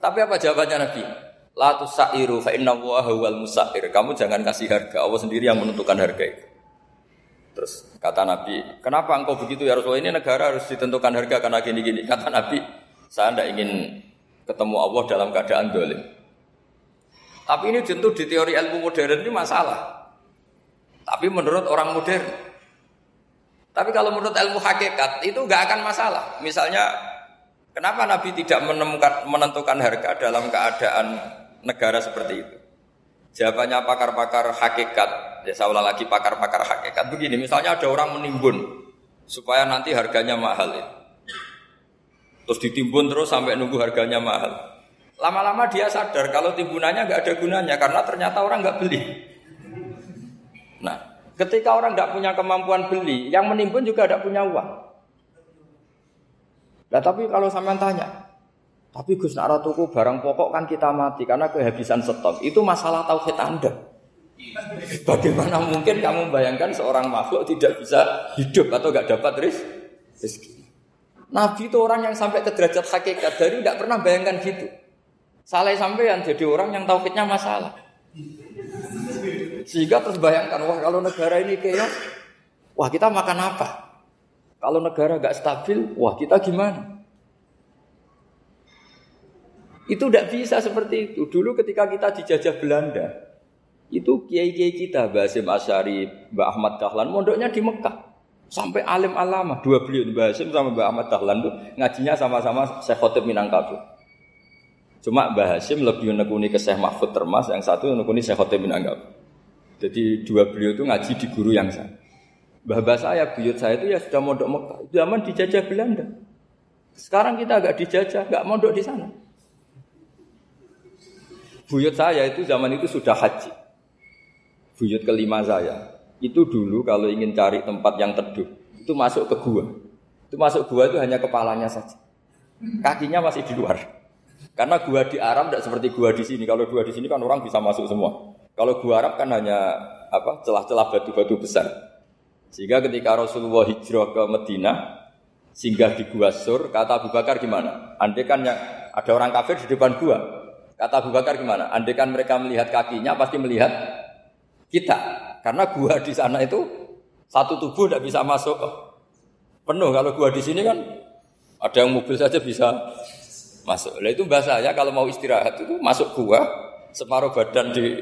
Tapi apa jawabannya Nabi? La sairu fa inna wal musair. Kamu jangan kasih harga, Allah sendiri yang menentukan harga itu. Terus kata Nabi, kenapa engkau begitu ya Rasulullah? Ini negara harus ditentukan harga karena gini-gini. Kata Nabi, saya tidak ingin ketemu Allah dalam keadaan dolim. Tapi ini tentu di teori ilmu modern ini masalah. Tapi menurut orang modern, tapi kalau menurut ilmu hakikat itu nggak akan masalah. Misalnya kenapa Nabi tidak menemukan menentukan harga dalam keadaan negara seperti itu? Jawabannya pakar-pakar hakikat, ya saya ulang lagi pakar-pakar hakikat begini. Misalnya ada orang menimbun supaya nanti harganya mahal ya. Terus ditimbun terus sampai nunggu harganya mahal. Lama-lama dia sadar kalau timbunannya nggak ada gunanya karena ternyata orang nggak beli. Nah, Ketika orang tidak punya kemampuan beli, yang menimbun juga tidak punya uang. Nah tapi kalau sampean tanya, tapi Gus nak tuku barang pokok kan kita mati karena kehabisan stok. Itu masalah tauhid Anda. Bagaimana mungkin kamu bayangkan seorang makhluk tidak bisa hidup atau nggak dapat rezeki? Nabi itu orang yang sampai ke derajat hakikat dari tidak pernah bayangkan gitu. Salah sampai yang jadi orang yang tauhidnya masalah. Sehingga terus bayangkan, wah kalau negara ini kayak, wah kita makan apa? Kalau negara gak stabil, wah kita gimana? Itu tidak bisa seperti itu. Dulu ketika kita dijajah Belanda, itu kiai-kiai kita, Mbak Hasim Asyari, Mbak Ahmad Dahlan, mondoknya di Mekah. Sampai alim alama, dua beliau, Mbak Hasim sama Mbak Ahmad Dahlan itu ngajinya sama-sama Syekh Khotib Minangkabau. Cuma Mbak Hasim lebih menekuni ke Syekh Mahfud Termas, yang satu menekuni Syekh Khotib Minangkabau. Jadi dua beliau itu ngaji di guru yang sama. Mbah saya, buyut saya itu ya sudah mondok Mekah. Zaman dijajah Belanda. Sekarang kita agak dijajah, nggak mondok di sana. Buyut saya itu zaman itu sudah haji. Buyut kelima saya. Itu dulu kalau ingin cari tempat yang teduh, itu masuk ke gua. Itu masuk gua itu hanya kepalanya saja. Kakinya masih di luar. Karena gua di Arab tidak seperti gua di sini. Kalau gua di sini kan orang bisa masuk semua. Kalau gua Arab kan hanya apa celah-celah batu-batu besar. Sehingga ketika Rasulullah hijrah ke Medina, singgah di gua Sur, kata Abu Bakar gimana? Andai kan yang ada orang kafir di depan gua, kata Abu Bakar gimana? Andai kan mereka melihat kakinya, pasti melihat kita. Karena gua di sana itu satu tubuh tidak bisa masuk penuh. Kalau gua di sini kan ada yang mobil saja bisa masuk. Nah itu bahasa ya kalau mau istirahat itu masuk gua, separuh badan di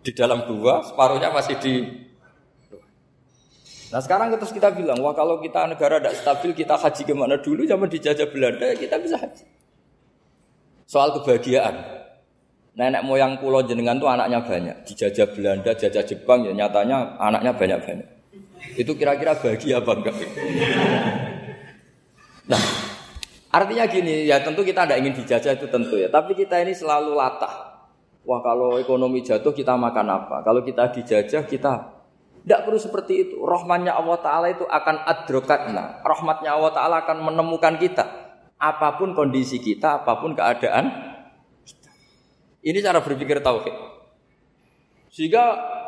di dalam gua, separuhnya masih di Nah sekarang terus kita bilang, wah kalau kita negara tidak stabil, kita haji ke mana dulu zaman dijajah Belanda, kita bisa haji. Soal kebahagiaan. Nenek moyang pulau jenengan tuh anaknya banyak. Dijajah Belanda, jajah Jepang, ya nyatanya anaknya banyak-banyak. Itu kira-kira bahagia apa? Nah, artinya gini, ya tentu kita tidak ingin dijajah itu tentu ya. Tapi kita ini selalu latah. Wah kalau ekonomi jatuh kita makan apa? Kalau kita dijajah kita tidak perlu seperti itu. Rahmannya Allah Ta'ala itu akan adrokatna. Rahmatnya Allah Ta'ala akan menemukan kita. Apa pun kondisi kita, apa pun keadaan kita. Ini cara berpikir tauhid. Sehingga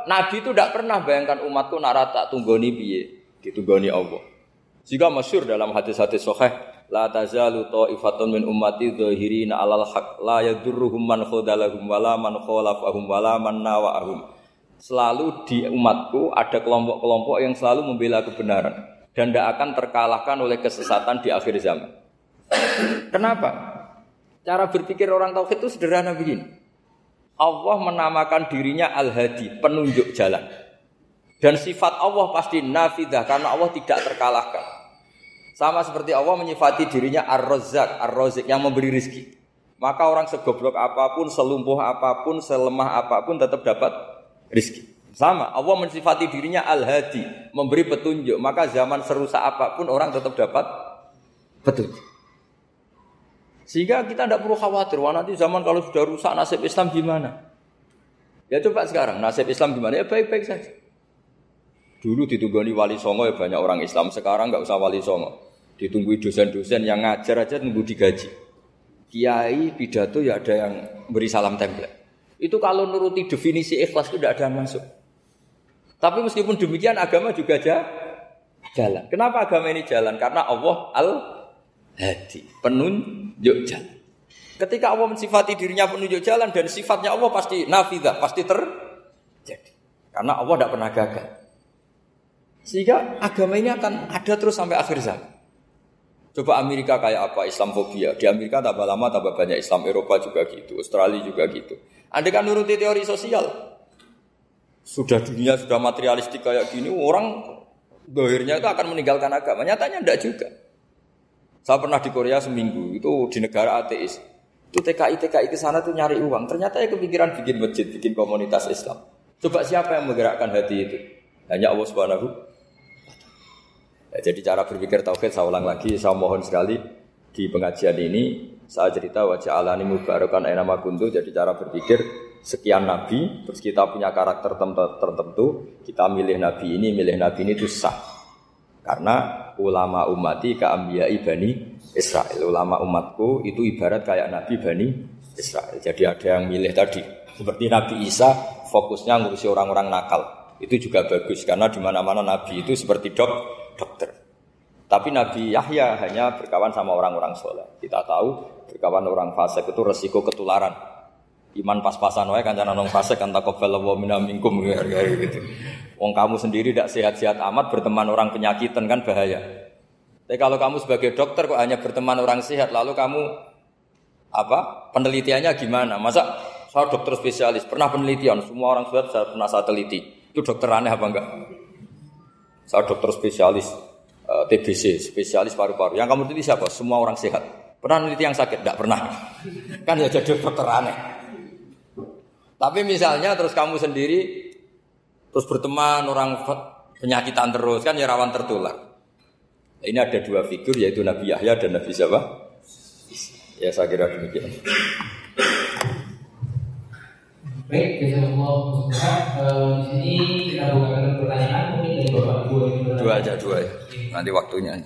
Nabi itu tidak pernah bayangkan umatku narata tunggoni biye. Ditunggoni Allah. Sehingga masyur dalam hadis-hadis sahih La tazalu ta'ifatun min ummati dhahirina 'alal haq la yadurruhum man khadalahum wala man khalafahum wala man nawa'ahum. Selalu di umatku ada kelompok-kelompok yang selalu membela kebenaran dan tidak akan terkalahkan oleh kesesatan di akhir zaman. Kenapa? Cara berpikir orang tauhid itu sederhana begini. Allah menamakan dirinya Al-Hadi, penunjuk jalan. Dan sifat Allah pasti nafidah karena Allah tidak terkalahkan. Sama seperti Allah menyifati dirinya Ar-Razzaq, Ar-Razik yang memberi rizki. Maka orang segoblok apa pun, selumpuh apa pun, selemah apa pun tetap dapat rizki. Sama, Allah mensifati dirinya Al-Hadi, memberi petunjuk. Maka zaman serusak apa pun orang tetap dapat petunjuk. Sehingga kita tidak perlu khawatir, wah nanti zaman kalau sudah rusak nasib Islam gimana? Ya coba sekarang nasib Islam gimana? Ya baik-baik saja. Dulu ditunggoni wali songo ya banyak orang Islam, sekarang nggak usah wali songo. Ditunggu dosen-dosen yang ngajar aja nunggu digaji. Kiai pidato ya ada yang beri salam template. Itu kalau nuruti definisi ikhlas itu tidak ada yang masuk. Tapi meskipun demikian agama juga aja jalan. Kenapa agama ini jalan? Karena Allah al hadi, penunjuk jalan. Ketika Allah mensifati dirinya penunjuk jalan dan sifatnya Allah pasti nafidah, pasti terjadi. Karena Allah tidak pernah gagal. Sehingga agama ini akan ada terus sampai akhir zaman. Coba Amerika kayak apa Islamofobia. Di Amerika tambah lama tambah banyak Islam. Eropa juga gitu. Australia juga gitu. Anda kan nuruti teori sosial. Sudah dunia sudah materialistik kayak gini, orang dohirnya itu akan meninggalkan agama. Nyatanya tidak juga. Saya pernah di Korea seminggu, itu di negara ateis. Itu TKI TKI ke sana tuh nyari uang. Ternyata ya kepikiran bikin masjid, bikin komunitas Islam. Coba siapa yang menggerakkan hati itu? Hanya Allah Subhanahu. Ya, jadi cara berpikir tauhid saya ulang lagi, saya mohon sekali di pengajian ini saya cerita wajah alani mubarakan enama kuntu. Jadi cara berpikir sekian nabi terus kita punya karakter tertentu kita milih nabi ini milih nabi ini itu sah. Karena ulama umati keambiyai bani Israel. Ulama umatku itu ibarat kayak nabi bani Israel. Jadi ada yang milih tadi seperti Nabi Isa fokusnya ngurusi orang-orang nakal. Itu juga bagus karena di mana-mana nabi itu seperti dok dokter tapi Nabi Yahya hanya berkawan sama orang-orang soleh. Kita tahu berkawan orang fasik itu resiko ketularan. Iman pas-pasan wae kan jangan orang fasik kan takobal wa minna minkum gitu. Wong kamu sendiri tidak sehat-sehat amat berteman orang penyakitan kan bahaya. Tapi kalau kamu sebagai dokter kok hanya berteman orang sehat lalu kamu apa penelitiannya gimana? Masa saya dokter spesialis pernah penelitian semua orang sehat saya pernah saya teliti itu dokter aneh apa enggak? Saya dokter spesialis Eh, TBC, spesialis paru-paru. Yang kamu teliti siapa? Semua orang sehat. Pernah meneliti yang sakit? Tidak pernah. Kan ya jadi dokter aneh. Tapi misalnya terus kamu sendiri terus berteman orang penyakitan terus kan ya rawan tertular. Ini ada dua figur yaitu Nabi Yahya dan Nabi siapa? Ya saya kira demikian.
Baik, jazakumullah uh, di sini kita bukakan pertanyaan mungkin dari Bapak
Dua aja dua ya. Nanti waktunya.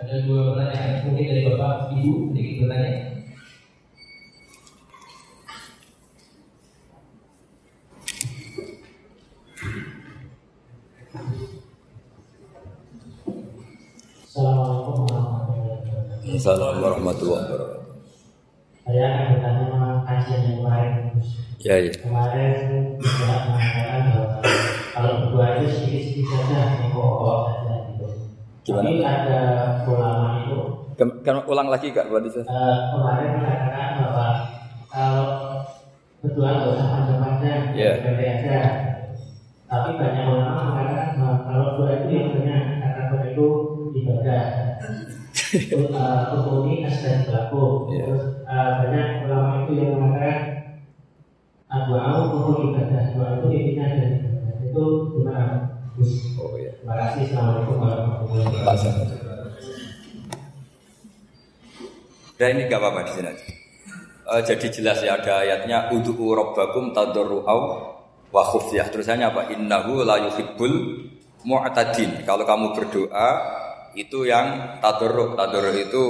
Ada dua pertanyaan mungkin dari Bapak Ibu sedikit bertanya.
Assalamualaikum warahmatullahi wabarakatuh.
Saya akan bertanya kajian yang kemarin
Ya, ya.
Kemarin juga mengatakan bahwa kalau berdua itu sedikit-sedikit saja yang pokok saja gitu.
Gimana?
Tapi ada ulama itu
Kan ulang lagi kak buat itu.
uh, kemarin mengatakan bahwa kalau berdua nggak usah panjang-panjang,
Iya.
pendek aja. Tapi banyak ulama mengatakan bahwa kalau berdua itu yang punya kata berdua itu ibadah. uh, rukunitas dan pelaku.
Iya.
Terus uh, banyak ulama itu yang mengatakan Doa untuk ibadah doa itu intinya dan ibadah itu? Gus?
Oh ya.
Terima kasih. Assalamualaikum
Dan ini gak apa-apa di sini aja. Eh, jadi jelas ya ada ayatnya udhu rabbakum tadarru'aw wa khufyah. Terusannya apa? Innahu la yuhibbul mu'tadin. Kalau kamu berdoa itu yang tadarru. Tadarru itu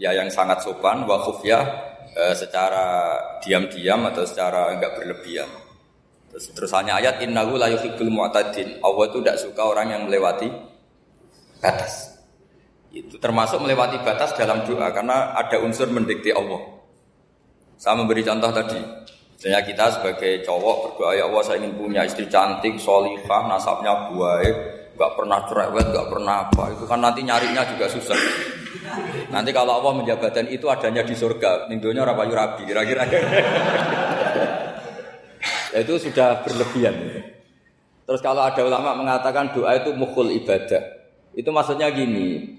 ya yang sangat sopan wa khufyah eh, secara diam-diam atau secara enggak berlebihan. Terus terusannya ayat innahu la yuhibbul mu'tadin. Allah itu tidak suka orang yang melewati batas. Itu termasuk melewati batas dalam doa karena ada unsur mendikte Allah. Saya memberi contoh tadi. Misalnya kita sebagai cowok berdoa ya Allah saya ingin punya istri cantik, solihah, nasabnya baik, nggak pernah cerewet, nggak pernah apa. Itu kan nanti nyarinya juga susah. Nanti kalau Allah menjabatkan itu adanya di surga, ningdonya ora payu rabi, kira-kira. Ya, itu sudah berlebihan. Terus kalau ada ulama mengatakan doa itu mukul ibadah, itu maksudnya gini,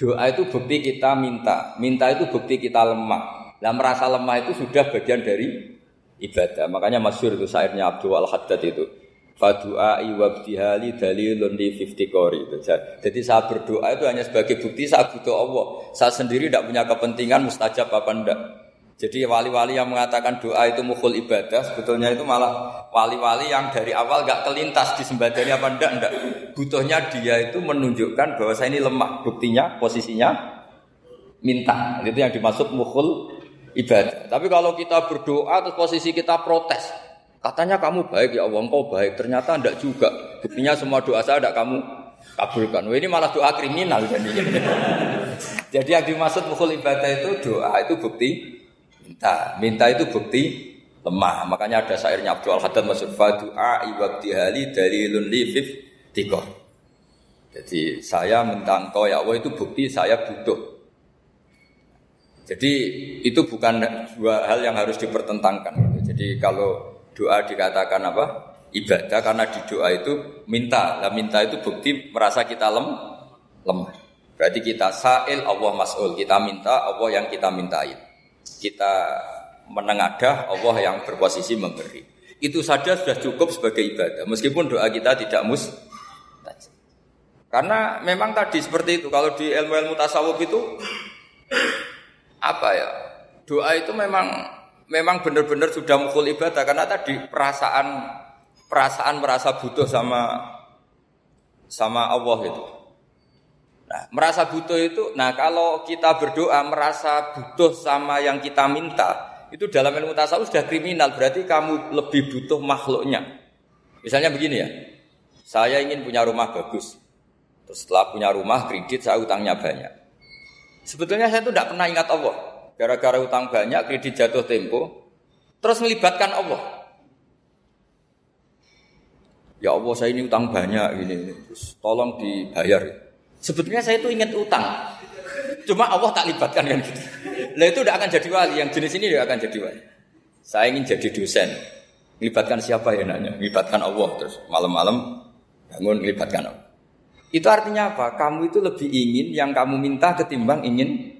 doa itu bukti kita minta, minta itu bukti kita lemah. Nah merasa lemah itu sudah bagian dari ibadah. Makanya masyur itu syairnya Abdul Al Haddad itu. Fadu'a iwabdihali dalilun li fifty kori itu. Jadi saya berdoa itu hanya sebagai bukti saya butuh Allah. Saya sendiri tidak punya kepentingan mustajab apa enggak. Jadi wali-wali yang mengatakan doa itu mukul ibadah sebetulnya itu malah wali-wali yang dari awal gak kelintas di sembadani apa enggak enggak. Butuhnya dia itu menunjukkan bahwa saya ini lemah. Buktinya posisinya minta. Itu yang dimaksud mukul ibadah. Tapi kalau kita berdoa terus posisi kita protes. Katanya kamu baik ya Allah, engkau baik. Ternyata enggak juga. Buktinya semua doa saya enggak kamu kabulkan. Ini malah doa kriminal Jadi yang dimaksud mukul ibadah itu doa itu bukti minta. Minta itu bukti lemah. Makanya ada syairnya Abdul Haddad maksud fadu'a iwabdihali dalilun lifif tiko. Jadi saya minta engkau ya Allah itu bukti saya butuh. Jadi itu bukan dua hal yang harus dipertentangkan. Jadi kalau doa dikatakan apa? Ibadah karena di doa itu minta. Lah minta itu bukti merasa kita lem, lemah. Berarti kita sa'il Allah mas'ul. Kita minta Allah yang kita mintain kita menengadah Allah yang berposisi memberi. Itu saja sudah cukup sebagai ibadah. Meskipun doa kita tidak mus karena memang tadi seperti itu. Kalau di ilmu-ilmu tasawuf itu apa ya? Doa itu memang memang benar-benar sudah mukul ibadah karena tadi perasaan perasaan merasa butuh sama sama Allah itu. Nah, merasa butuh itu, nah kalau kita berdoa merasa butuh sama yang kita minta, itu dalam ilmu tasawuf sudah kriminal, berarti kamu lebih butuh makhluknya. Misalnya begini ya, saya ingin punya rumah bagus, terus setelah punya rumah kredit saya utangnya banyak. Sebetulnya saya itu tidak pernah ingat Allah, gara-gara utang banyak, kredit jatuh tempo, terus melibatkan Allah. Ya Allah saya ini utang banyak ini, terus tolong dibayar. Sebetulnya saya itu ingat utang. Cuma Allah tak libatkan kan gitu. Lah itu tidak akan jadi wali. Yang jenis ini tidak akan jadi wali. Saya ingin jadi dosen. Libatkan siapa ya nanya? Libatkan Allah terus malam-malam bangun libatkan Allah. Itu artinya apa? Kamu itu lebih ingin yang kamu minta ketimbang ingin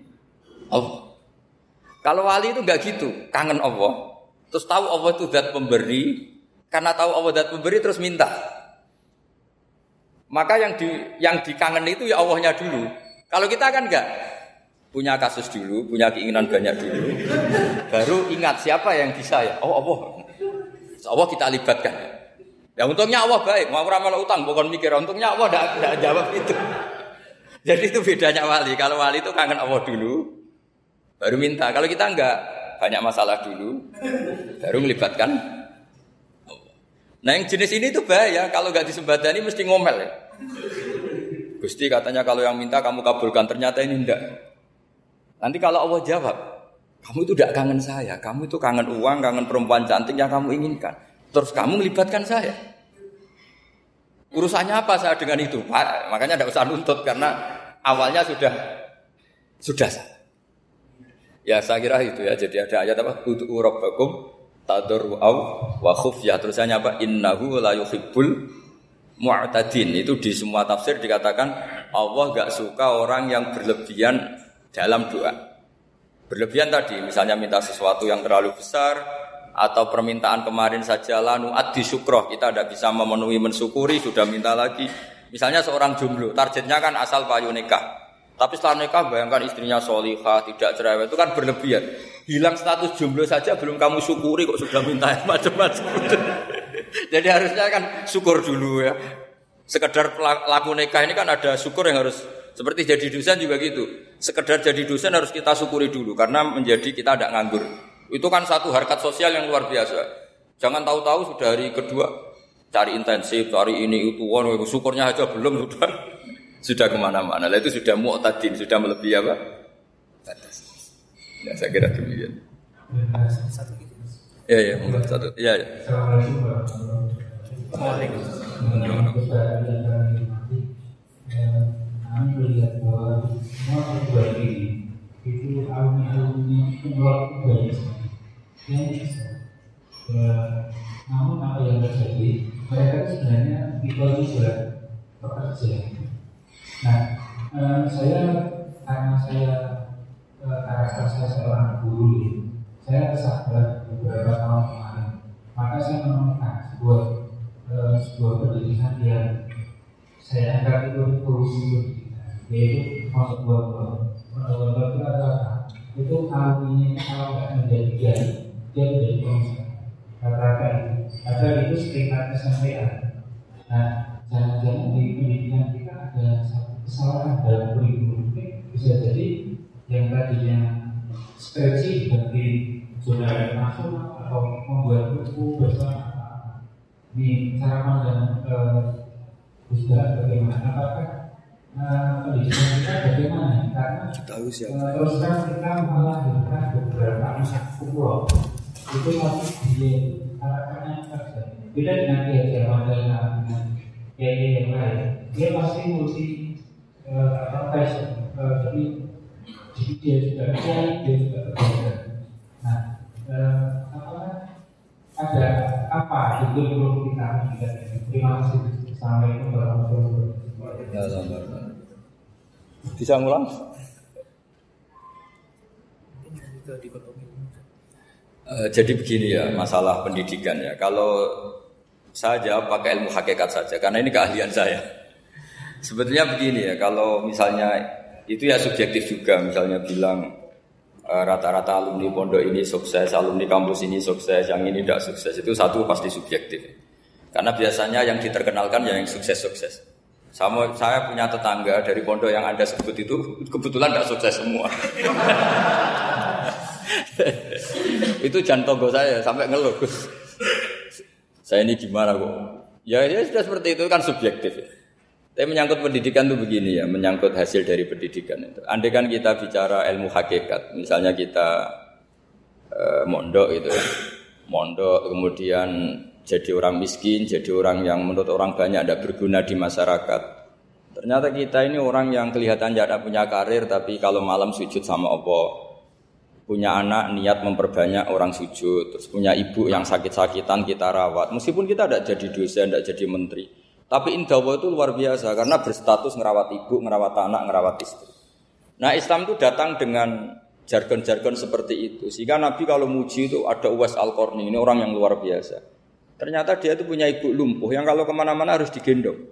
Allah. Kalau wali itu nggak gitu, kangen Allah. Terus tahu Allah itu zat pemberi, karena tahu Allah zat pemberi terus minta. Maka yang di yang dikangen itu ya Allahnya dulu. Kalau kita kan enggak punya kasus dulu, punya keinginan banyak dulu, baru ingat siapa yang bisa ya. Oh Allah, Allah kita libatkan. Ya untungnya Allah baik, mau ramal utang, bukan mikir. Untungnya Allah tidak jawab itu. Jadi itu bedanya wali. Kalau wali itu kangen Allah dulu, baru minta. Kalau kita enggak, banyak masalah dulu, baru melibatkan Nah yang jenis ini tuh bahaya. Kalau nggak disembadani mesti ngomel ya. Gusti katanya kalau yang minta kamu kabulkan, ternyata ini enggak. Nanti kalau Allah jawab, kamu itu tidak kangen saya, kamu itu kangen uang, kangen perempuan cantik yang kamu inginkan. Terus kamu melibatkan saya. Urusannya apa saya dengan itu? Pak, makanya tidak usah nuntut karena awalnya sudah sudah Ya saya kira itu ya. Jadi ada ayat apa? Udu'u rabbakum tadarru'aw wa khufyah. Terusannya apa? Innahu la yuhibbul mu'tadin itu di semua tafsir dikatakan Allah gak suka orang yang berlebihan dalam doa. Berlebihan tadi, misalnya minta sesuatu yang terlalu besar atau permintaan kemarin saja lanu adi syukroh kita tidak bisa memenuhi mensyukuri sudah minta lagi. Misalnya seorang jomblo, targetnya kan asal payu nikah. Tapi setelah nikah bayangkan istrinya solihah, tidak cerewet, itu kan berlebihan. Hilang status jomblo saja belum kamu syukuri kok sudah minta macam-macam. Jadi harusnya kan syukur dulu ya. Sekedar laku nikah ini kan ada syukur yang harus seperti jadi dosen juga gitu. Sekedar jadi dosen harus kita syukuri dulu karena menjadi kita tidak nganggur. Itu kan satu harkat sosial yang luar biasa. Jangan tahu-tahu sudah hari kedua cari intensif, cari ini itu, wah syukurnya aja belum sudah sudah ke mana-mana. Lah itu sudah mu'tadin, sudah melebihi apa? Batas. Ya saya kira demikian. Satu Ya ya, monggo satu. Ya ya. Kami melihat bahwa semua perubahan ini itu alumni-alumni itu melakukan banyak yang bisa. Namun apa yang terjadi, mereka sebenarnya itu juga bekerja. Nah, saya karena saya karakter saya seorang guru, saya tersadar beberapa tahun kemarin maka saya menemukan sebuah uh, sebuah
kategori polusi yaitu masuk buah-buah. Buah-buah itu adalah itu alumininya kalau nggak menjadi jadi dia menjadi polusi. Rata-rata itu. Padahal itu sekitar kesampaian. Nah, jangan-jangan di pendidikan kita ada satu kesalahan dalam kurikulum bisa jadi yang tadinya skripsi bagi saudara masuk atau membuat buku bersama ini cara pandang uh, bagaimana? Apakah uh, pendidikan kita bagaimana? Karena Tahu siapa. Uh, terus terang kita melahirkan beberapa anak pulau itu masih di harapannya saja beda dengan dia Jerman dengan kiai yang lain. Dia pasti multi uh, apa uh, jadi dia juga kiai dia juga berbeda nah uh, ada apa itu perlu kita terima kasih. Assalamualaikum warahmatullahi wabarakatuh.
Bisa ngulang? Uh, jadi begini ya masalah pendidikan ya. Kalau saya jawab pakai ilmu hakikat saja karena ini keahlian saya sebetulnya begini ya kalau misalnya itu ya subjektif juga misalnya bilang Eh, rata-rata alumni pondok ini sukses, alumni kampus ini sukses, yang ini tidak sukses itu satu pasti subjektif. Karena biasanya yang diterkenalkan yang sukses-sukses. Sama saya punya tetangga dari pondok yang anda sebut itu kebetulan tidak sukses semua. itu jantung saya sampai ngeluh. saya ini gimana kok? Ya, ya sudah seperti itu kan subjektif. Ya. Tapi menyangkut pendidikan itu begini ya, menyangkut hasil dari pendidikan itu. Andai kan kita bicara ilmu hakikat, misalnya kita eh, mondok itu, mondok kemudian jadi orang miskin, jadi orang yang menurut orang banyak tidak berguna di masyarakat. Ternyata kita ini orang yang kelihatan tidak punya karir, tapi kalau malam sujud sama Allah, punya anak niat memperbanyak orang sujud, terus punya ibu yang sakit-sakitan kita rawat, meskipun kita tidak jadi dosen, tidak jadi menteri. Tapi indawa itu luar biasa karena berstatus ngerawat ibu, ngerawat anak, ngerawat istri. Nah Islam itu datang dengan jargon-jargon seperti itu. Sehingga Nabi kalau muji itu ada Uwais Al-Qarni, ini orang yang luar biasa. Ternyata dia itu punya ibu lumpuh yang kalau ke mana-mana harus digendong.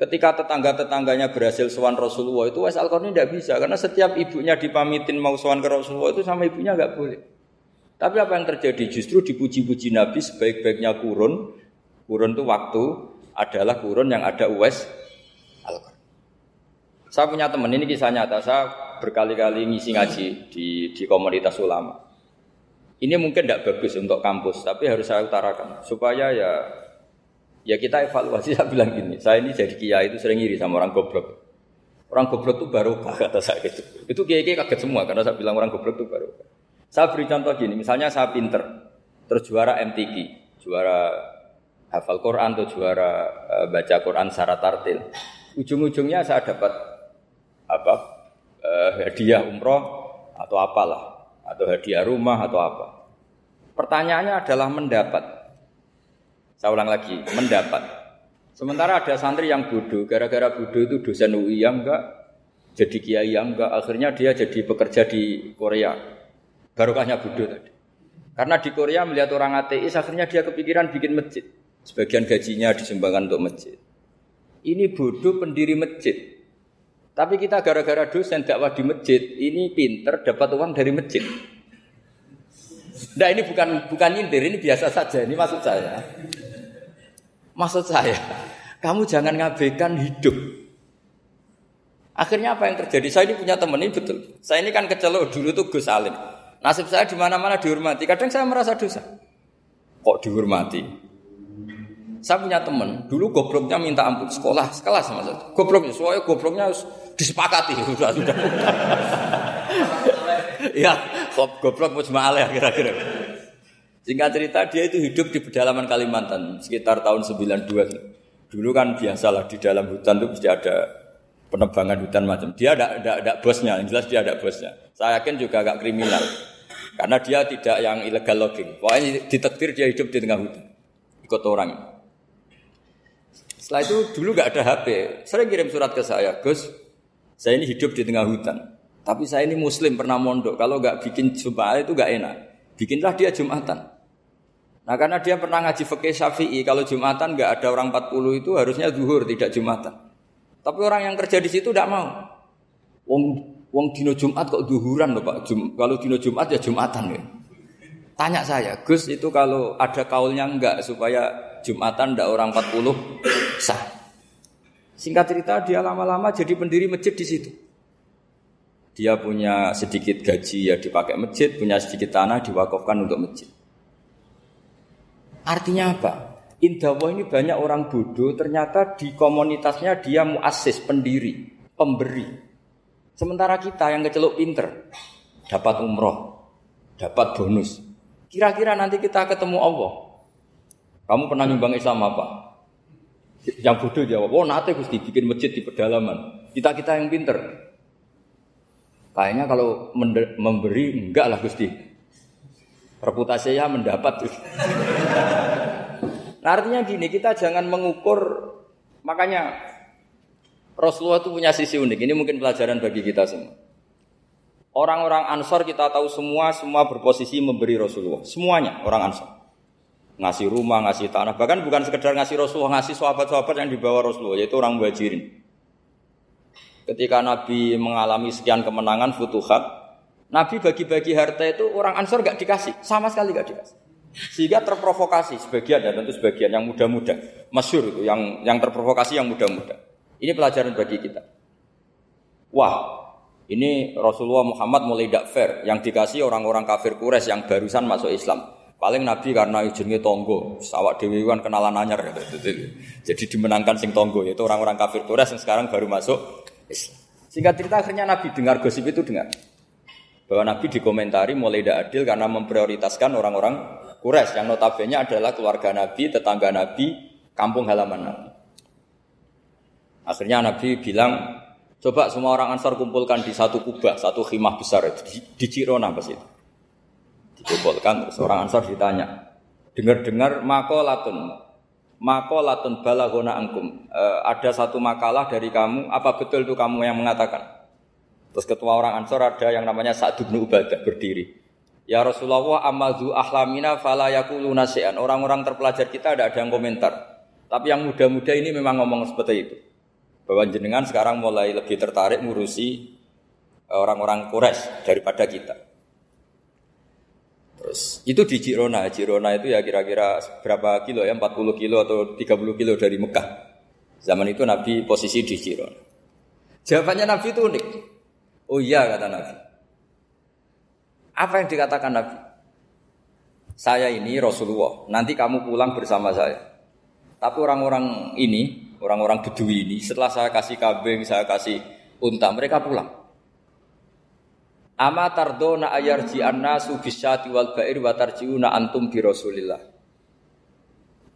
Ketika tetangga-tetangganya berhasil sowan Rasulullah itu Uwais Al-Qarni tidak bisa. Karena setiap ibunya dipamitin mau sowan ke Rasulullah itu sama ibunya nggak boleh. Tapi apa yang terjadi? Justru dipuji-puji Nabi sebaik-baiknya kurun. Kurun itu waktu adalah kurun yang ada Uwais al Saya punya teman ini kisah nyata. Saya berkali-kali ngisi ngaji di di komunitas ulama. Ini mungkin tidak bagus untuk kampus, tapi harus saya utarakan supaya ya ya kita evaluasi. Saya bilang gini, saya ini jadi kiai itu sering iri sama orang goblok. Orang goblok itu baru kata saya gitu. Itu kiai-kiai kaget semua karena saya bilang orang goblok itu baru. Saya beri contoh gini, misalnya saya pinter, terus juara MTQ, juara hafal Quran atau juara uh, baca Quran secara tartil. Ujung-ujungnya saya dapat apa? Uh, hadiah umroh atau apalah, atau hadiah rumah atau apa. Pertanyaannya adalah mendapat. Saya ulang lagi, mendapat. Sementara ada santri yang bodoh, gara-gara bodoh itu dosen UI yang enggak, jadi kiai yang enggak, akhirnya dia jadi pekerja di Korea. Barokahnya bodoh tadi. Karena di Korea melihat orang ateis, akhirnya dia kepikiran bikin masjid. Sebagian gajinya disumbangkan untuk masjid. Ini bodoh pendiri masjid. Tapi kita gara-gara dosen dakwah di masjid, ini pinter dapat uang dari masjid. Nah ini bukan bukan nyindir, ini biasa saja. Ini maksud saya. Maksud saya, kamu jangan ngabaikan hidup. Akhirnya apa yang terjadi? Saya ini punya teman ini betul. Saya ini kan kecelok dulu tuh Gus Alim. Nasib saya di mana-mana dihormati. Kadang saya merasa dosa. Kok dihormati? Saya punya teman, dulu gobloknya minta ampun sekolah sekelas mas. Gobloknya, soalnya gobloknya disepakati sudah sudah. ya, goblok ya kira-kira. Singkat cerita dia itu hidup di pedalaman Kalimantan sekitar tahun 92. Dulu kan biasalah di dalam hutan itu pasti ada penebangan hutan macam. Dia ada bosnya, yang jelas dia ada bosnya. Saya yakin juga agak kriminal. Karena dia tidak yang illegal logging. Pokoknya ditektir dia hidup di tengah hutan. Ikut orang. Setelah itu dulu gak ada HP. Sering kirim surat ke saya, Gus, saya ini hidup di tengah hutan. Tapi saya ini muslim pernah mondok. Kalau gak bikin Jumat itu gak enak. Bikinlah dia Jumatan. Nah karena dia pernah ngaji fikih syafi'i. Kalau Jumatan gak ada orang 40 itu harusnya zuhur tidak Jumatan. Tapi orang yang kerja di situ tidak mau. Wong wong dino Jumat kok duhuran loh Pak. Jum, kalau dino Jumat ya Jumatan ya. Tanya saya, Gus itu kalau ada kaulnya enggak supaya Jumatan ndak orang 40 sah. Singkat cerita dia lama-lama jadi pendiri masjid di situ. Dia punya sedikit gaji ya dipakai masjid, punya sedikit tanah diwakafkan untuk masjid. Artinya apa? Indawa ini banyak orang bodoh, ternyata di komunitasnya dia muasis, pendiri, pemberi. Sementara kita yang keceluk pinter, dapat umroh, dapat bonus. Kira-kira nanti kita ketemu Allah. Kamu pernah nyumbang Islam apa? Yang bodoh jawab, oh nanti Gusti bikin masjid di pedalaman. Kita-kita yang pinter. Kayaknya kalau memberi enggak lah Gusti. Reputasinya mendapat. Nah, artinya gini, kita jangan mengukur makanya Rasulullah itu punya sisi unik. Ini mungkin pelajaran bagi kita semua. Orang-orang Ansor kita tahu semua semua berposisi memberi Rasulullah. Semuanya orang Ansor. Ngasih rumah, ngasih tanah, bahkan bukan sekedar ngasih Rasulullah, ngasih sahabat-sahabat yang dibawa Rasulullah, yaitu orang muhajirin. Ketika Nabi mengalami sekian kemenangan, futuhat, Nabi bagi-bagi harta itu orang Ansor gak dikasih, sama sekali gak dikasih. Sehingga terprovokasi sebagian dan tentu sebagian yang muda-muda. Masyur itu yang yang terprovokasi yang muda-muda. Ini pelajaran bagi kita. Wah, ini Rasulullah Muhammad mulai tidak fair yang dikasih orang-orang kafir Quraisy yang barusan masuk Islam. Paling Nabi karena izinnya tonggo, sawak dewi kan kenalan anyar Jadi dimenangkan sing tonggo yaitu orang-orang kafir Quraisy yang sekarang baru masuk Islam. Singkat cerita akhirnya Nabi dengar gosip itu dengar bahwa Nabi dikomentari mulai tidak adil karena memprioritaskan orang-orang Quraisy yang notabene adalah keluarga Nabi, tetangga Nabi, kampung halaman Nabi. Akhirnya Nabi bilang, coba semua orang Ansar kumpulkan di satu kubah, satu khimah besar di, di Cirona pas itu. Dikumpulkan terus orang Ansar ditanya, dengar-dengar makolatun, makolatun balagona angkum. E, ada satu makalah dari kamu, apa betul itu kamu yang mengatakan? Terus ketua orang Ansar ada yang namanya Sa'd bin Ubadah berdiri. Ya Rasulullah amazu ahlamina fala yakuluna Orang-orang terpelajar kita ada ada yang komentar. Tapi yang muda-muda ini memang ngomong seperti itu. Bahwa jenengan sekarang mulai lebih tertarik ngurusi eh, orang-orang Quraisy daripada kita. Terus itu di Jirona. Jirona itu ya kira-kira berapa kilo ya? 40 kilo atau 30 kilo dari Mekah. Zaman itu Nabi posisi di Jirona. Jawabannya Nabi itu unik. Oh iya kata Nabi. Apa yang dikatakan Nabi? Saya ini Rasulullah, nanti kamu pulang bersama saya. Tapi orang-orang ini, orang-orang Bedui ini, setelah saya kasih kambing, saya kasih unta, mereka pulang. Ama tardona ayarji annasu bisyati wal ba'ir wa tarjiuna antum bi Rasulillah.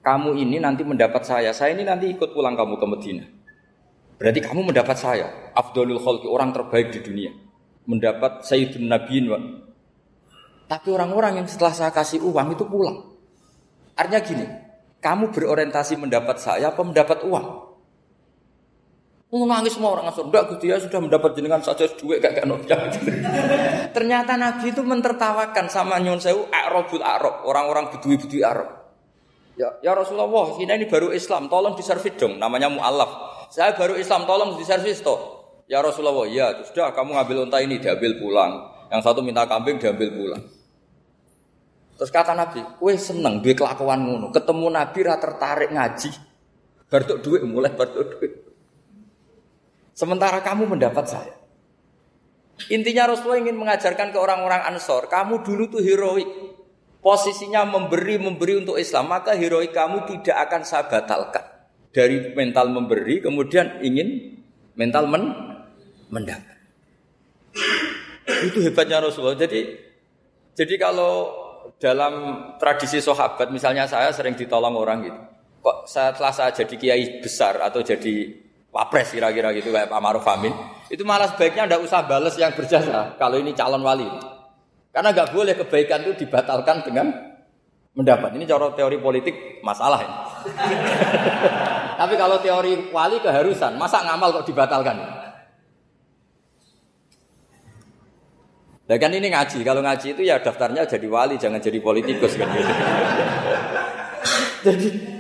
Kamu ini nanti mendapat saya, saya ini nanti ikut pulang kamu ke Medina. Berarti kamu mendapat saya, Abdulul Khalqi, orang terbaik di dunia. Mendapat Sayyidun Nabiin tapi orang-orang yang setelah saya kasih uang itu pulang. Artinya gini, kamu berorientasi mendapat saya apa mendapat uang? Nangis semua orang asal, enggak Gusti ya sudah mendapat jenengan saja duit gak gak Ternyata Nabi itu mentertawakan sama nyon sewu Arabul Arab, orang-orang bedui-bedui Arab. Ya, ya Rasulullah, ini, ini baru Islam, tolong diservis dong, namanya mu'alaf. Saya baru Islam, tolong diservis toh. Ya Rasulullah, ya sudah kamu ngambil unta ini diambil pulang. Yang satu minta kambing diambil pulang. Terus kata Nabi, kue seneng duit kelakuan ngono. Ketemu Nabi ra tertarik ngaji. Bertuk duit mulai bertuk duit. Sementara kamu mendapat saya. Intinya Rasulullah ingin mengajarkan ke orang-orang Ansor, kamu dulu tuh heroik. Posisinya memberi memberi untuk Islam, maka heroik kamu tidak akan saya batalkan. Dari mental memberi, kemudian ingin mental men mendapat. Itu hebatnya Rasulullah. Jadi jadi kalau dalam tradisi sahabat, misalnya saya sering ditolong orang gitu. Kok setelah saya jadi kiai besar atau jadi wapres kira-kira gitu kayak Pak Maruf Amin, itu malah sebaiknya tidak usah balas yang berjasa kalau ini calon wali. Karena nggak boleh kebaikan itu dibatalkan dengan mendapat. Ini cara teori politik masalah ya. Tapi kalau teori wali keharusan, masa ngamal kok dibatalkan? Ya ini ngaji, kalau ngaji itu ya daftarnya jadi wali, jangan jadi politikus kan jadi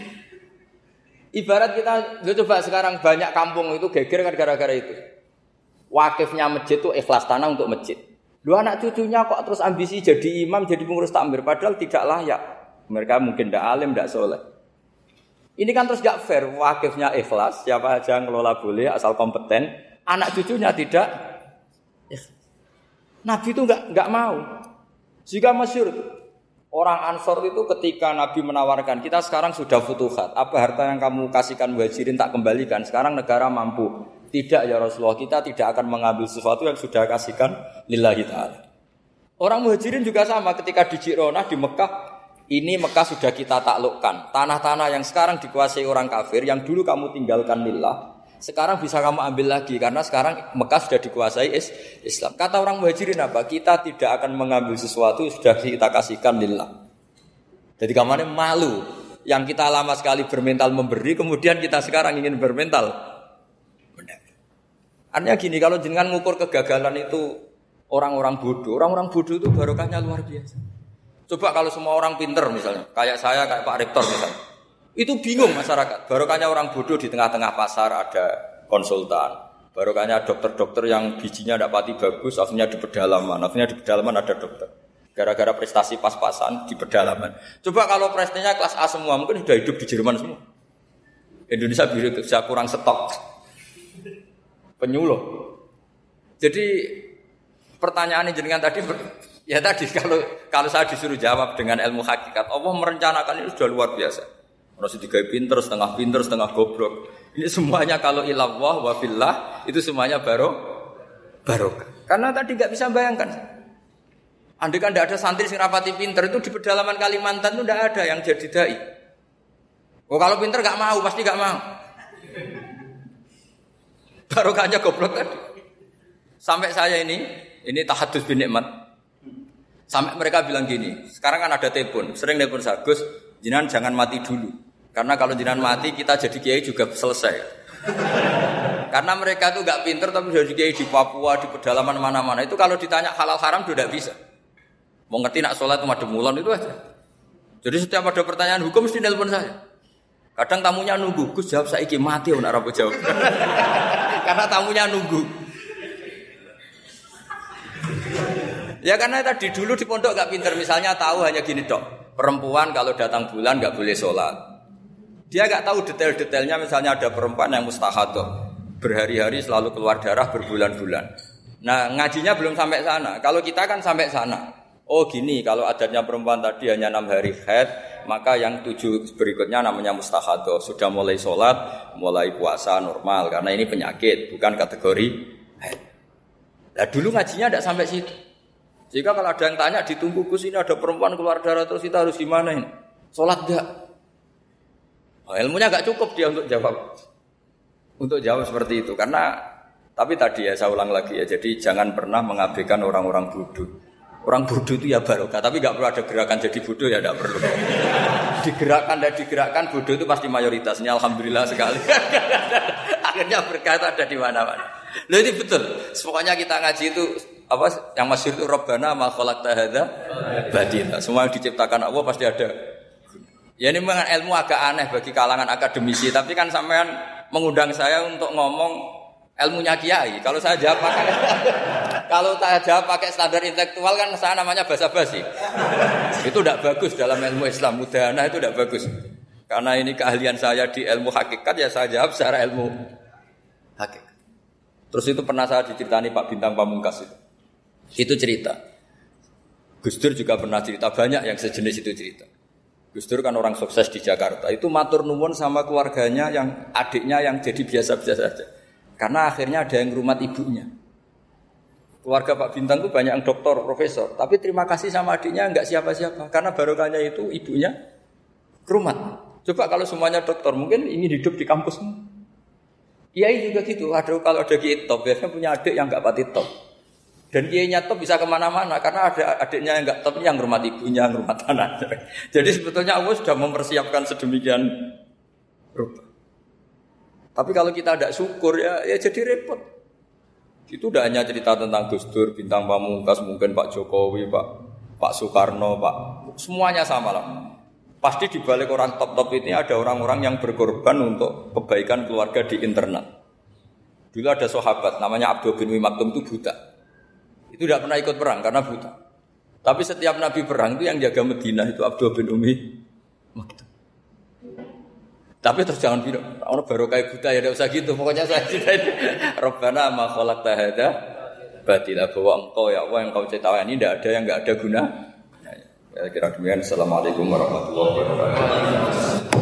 Ibarat kita, coba sekarang banyak kampung itu geger kan gara-gara itu. Wakifnya masjid itu ikhlas tanah untuk masjid. Lu anak cucunya kok terus ambisi jadi imam, jadi pengurus takmir, padahal tidak layak. Mereka mungkin tidak alim, tidak soleh. Ini kan terus gak fair. Wakifnya ikhlas, siapa aja ngelola boleh, asal kompeten. Anak cucunya tidak. Nabi itu nggak nggak mau. Jika masyur Orang Ansor itu ketika Nabi menawarkan, kita sekarang sudah futuhat. Apa harta yang kamu kasihkan muhajirin tak kembalikan? Sekarang negara mampu. Tidak ya Rasulullah, kita tidak akan mengambil sesuatu yang sudah kasihkan lillahi ta'ala. Orang muhajirin juga sama ketika di Jirona, di Mekah, ini Mekah sudah kita taklukkan. Tanah-tanah yang sekarang dikuasai orang kafir, yang dulu kamu tinggalkan lillah, sekarang bisa kamu ambil lagi karena sekarang Mekah sudah dikuasai Islam. Kata orang muhajirin apa? Kita tidak akan mengambil sesuatu sudah kita kasihkan lillah. Jadi kamarnya malu yang kita lama sekali bermental memberi, kemudian kita sekarang ingin bermental Artinya gini, kalau jenengan ngukur kegagalan itu orang-orang bodoh, orang-orang bodoh itu barokahnya luar biasa. Coba kalau semua orang pinter misalnya, kayak saya, kayak Pak Rektor misalnya, itu bingung masyarakat. Barokahnya orang bodoh di tengah-tengah pasar ada konsultan. Barokahnya dokter-dokter yang bijinya tidak pati bagus, akhirnya di pedalaman. Akhirnya di pedalaman ada dokter. Gara-gara prestasi pas-pasan di pedalaman. Coba kalau prestasinya kelas A semua, mungkin sudah hidup di Jerman semua. Indonesia bisa kurang stok. Penyuluh. Jadi pertanyaan ini jenengan tadi ya tadi kalau kalau saya disuruh jawab dengan ilmu hakikat Allah merencanakan ini sudah luar biasa. Orang tiga pinter, setengah pinter, setengah goblok. Ini semuanya kalau ilallah wa fillah itu semuanya baru barokah. Karena tadi nggak bisa bayangkan. Andai kan tidak ada santri sing rapati pinter itu di pedalaman Kalimantan itu tidak ada yang jadi dai. Oh kalau pinter nggak mau pasti nggak mau. Barokahnya goblok tadi. Sampai saya ini, ini tahadus bin nikmat. Sampai mereka bilang gini, sekarang kan ada telepon, sering telepon saya, Gus, jangan mati dulu. Karena kalau jinan mati kita jadi kiai juga selesai. Karena mereka itu gak pinter tapi jadi kiai di Papua, di pedalaman mana-mana. Itu kalau ditanya halal haram sudah bisa. Mau ngerti nak sholat madem mulan itu aja. Jadi setiap ada pertanyaan hukum mesti nelpon saya. Kadang tamunya nunggu, Gus jawab saya iki mati nak rabu jawab. karena tamunya nunggu. Ya karena tadi dulu di pondok gak pinter, misalnya tahu hanya gini dok, perempuan kalau datang bulan gak boleh sholat. Dia nggak tahu detail-detailnya misalnya ada perempuan yang mustahadoh berhari-hari selalu keluar darah berbulan-bulan. Nah ngajinya belum sampai sana. Kalau kita kan sampai sana. Oh gini, kalau adatnya perempuan tadi hanya enam hari head, maka yang tujuh berikutnya namanya mustahadoh. Sudah mulai sholat, mulai puasa normal karena ini penyakit, bukan kategori head. Nah dulu ngajinya tidak sampai situ. Jika kalau ada yang tanya ditunggu Gus ini ada perempuan keluar darah terus kita harus gimana ini? Sholat enggak? Oh, ilmunya gak cukup dia untuk jawab. Untuk jawab seperti itu karena tapi tadi ya saya ulang lagi ya. Jadi jangan pernah mengabaikan orang-orang bodoh. Orang bodoh itu ya barokah, tapi gak perlu ada gerakan jadi bodoh ya tidak perlu. digerakkan dan digerakkan bodoh itu pasti mayoritasnya. Alhamdulillah sekali. Akhirnya berkata ada di mana-mana. Loh ini betul. Pokoknya kita ngaji itu apa yang masih itu Robbana ma khalaqta hadza Semua yang diciptakan Allah pasti ada Ya ini memang ilmu agak aneh bagi kalangan akademisi, tapi kan sampean mengundang saya untuk ngomong ilmunya kiai. Kalau saya jawab pakai kalau saya jawab pakai standar intelektual kan saya namanya basa-basi. itu tidak bagus dalam ilmu Islam. Mudahana itu tidak bagus. Karena ini keahlian saya di ilmu hakikat ya saya jawab secara ilmu hakikat. Terus itu pernah saya diceritani Pak Bintang Pamungkas itu. Itu cerita. Gus Dur juga pernah cerita banyak yang sejenis itu cerita. Gus Dur kan orang sukses di Jakarta. Itu matur nuwun sama keluarganya yang adiknya yang jadi biasa-biasa saja. Karena akhirnya ada yang rumah ibunya. Keluarga Pak Bintang itu banyak yang doktor, profesor. Tapi terima kasih sama adiknya nggak siapa-siapa. Karena barokahnya itu ibunya rumah. Coba kalau semuanya dokter, mungkin ingin hidup di kampus. Iya juga gitu. Aduh kalau ada gitu, biasanya punya adik yang nggak pati top. Dan kiainya top bisa ke mana-mana karena ada adiknya yang nggak top yang rumah ibunya, yang rumah tanah. Jadi sebetulnya Allah sudah mempersiapkan sedemikian rupa. Tapi kalau kita tidak syukur ya, ya jadi repot. Itu tidak hanya cerita tentang Gus Dur, bintang pamungkas, mungkin Pak Jokowi, Pak Pak Soekarno, Pak semuanya sama lah. Pasti di balik orang top-top ini ada orang-orang yang berkorban untuk kebaikan keluarga di internal. Dulu ada sahabat namanya Abdul bin Maktum itu buta. Itu tidak pernah ikut perang karena buta. Tapi setiap Nabi perang itu yang jaga Medina itu Abdul bin Umi. Tapi terus jangan bilang, orang baru kayak buta ya tidak usah gitu. Pokoknya saya ceritain, Robbana ma khalaq tahada batilah bahwa engkau ya Allah yang kau ciptakan ini tidak ada yang nggak ada guna. Ya, kira demikian. Assalamualaikum warahmatullahi wabarakatuh.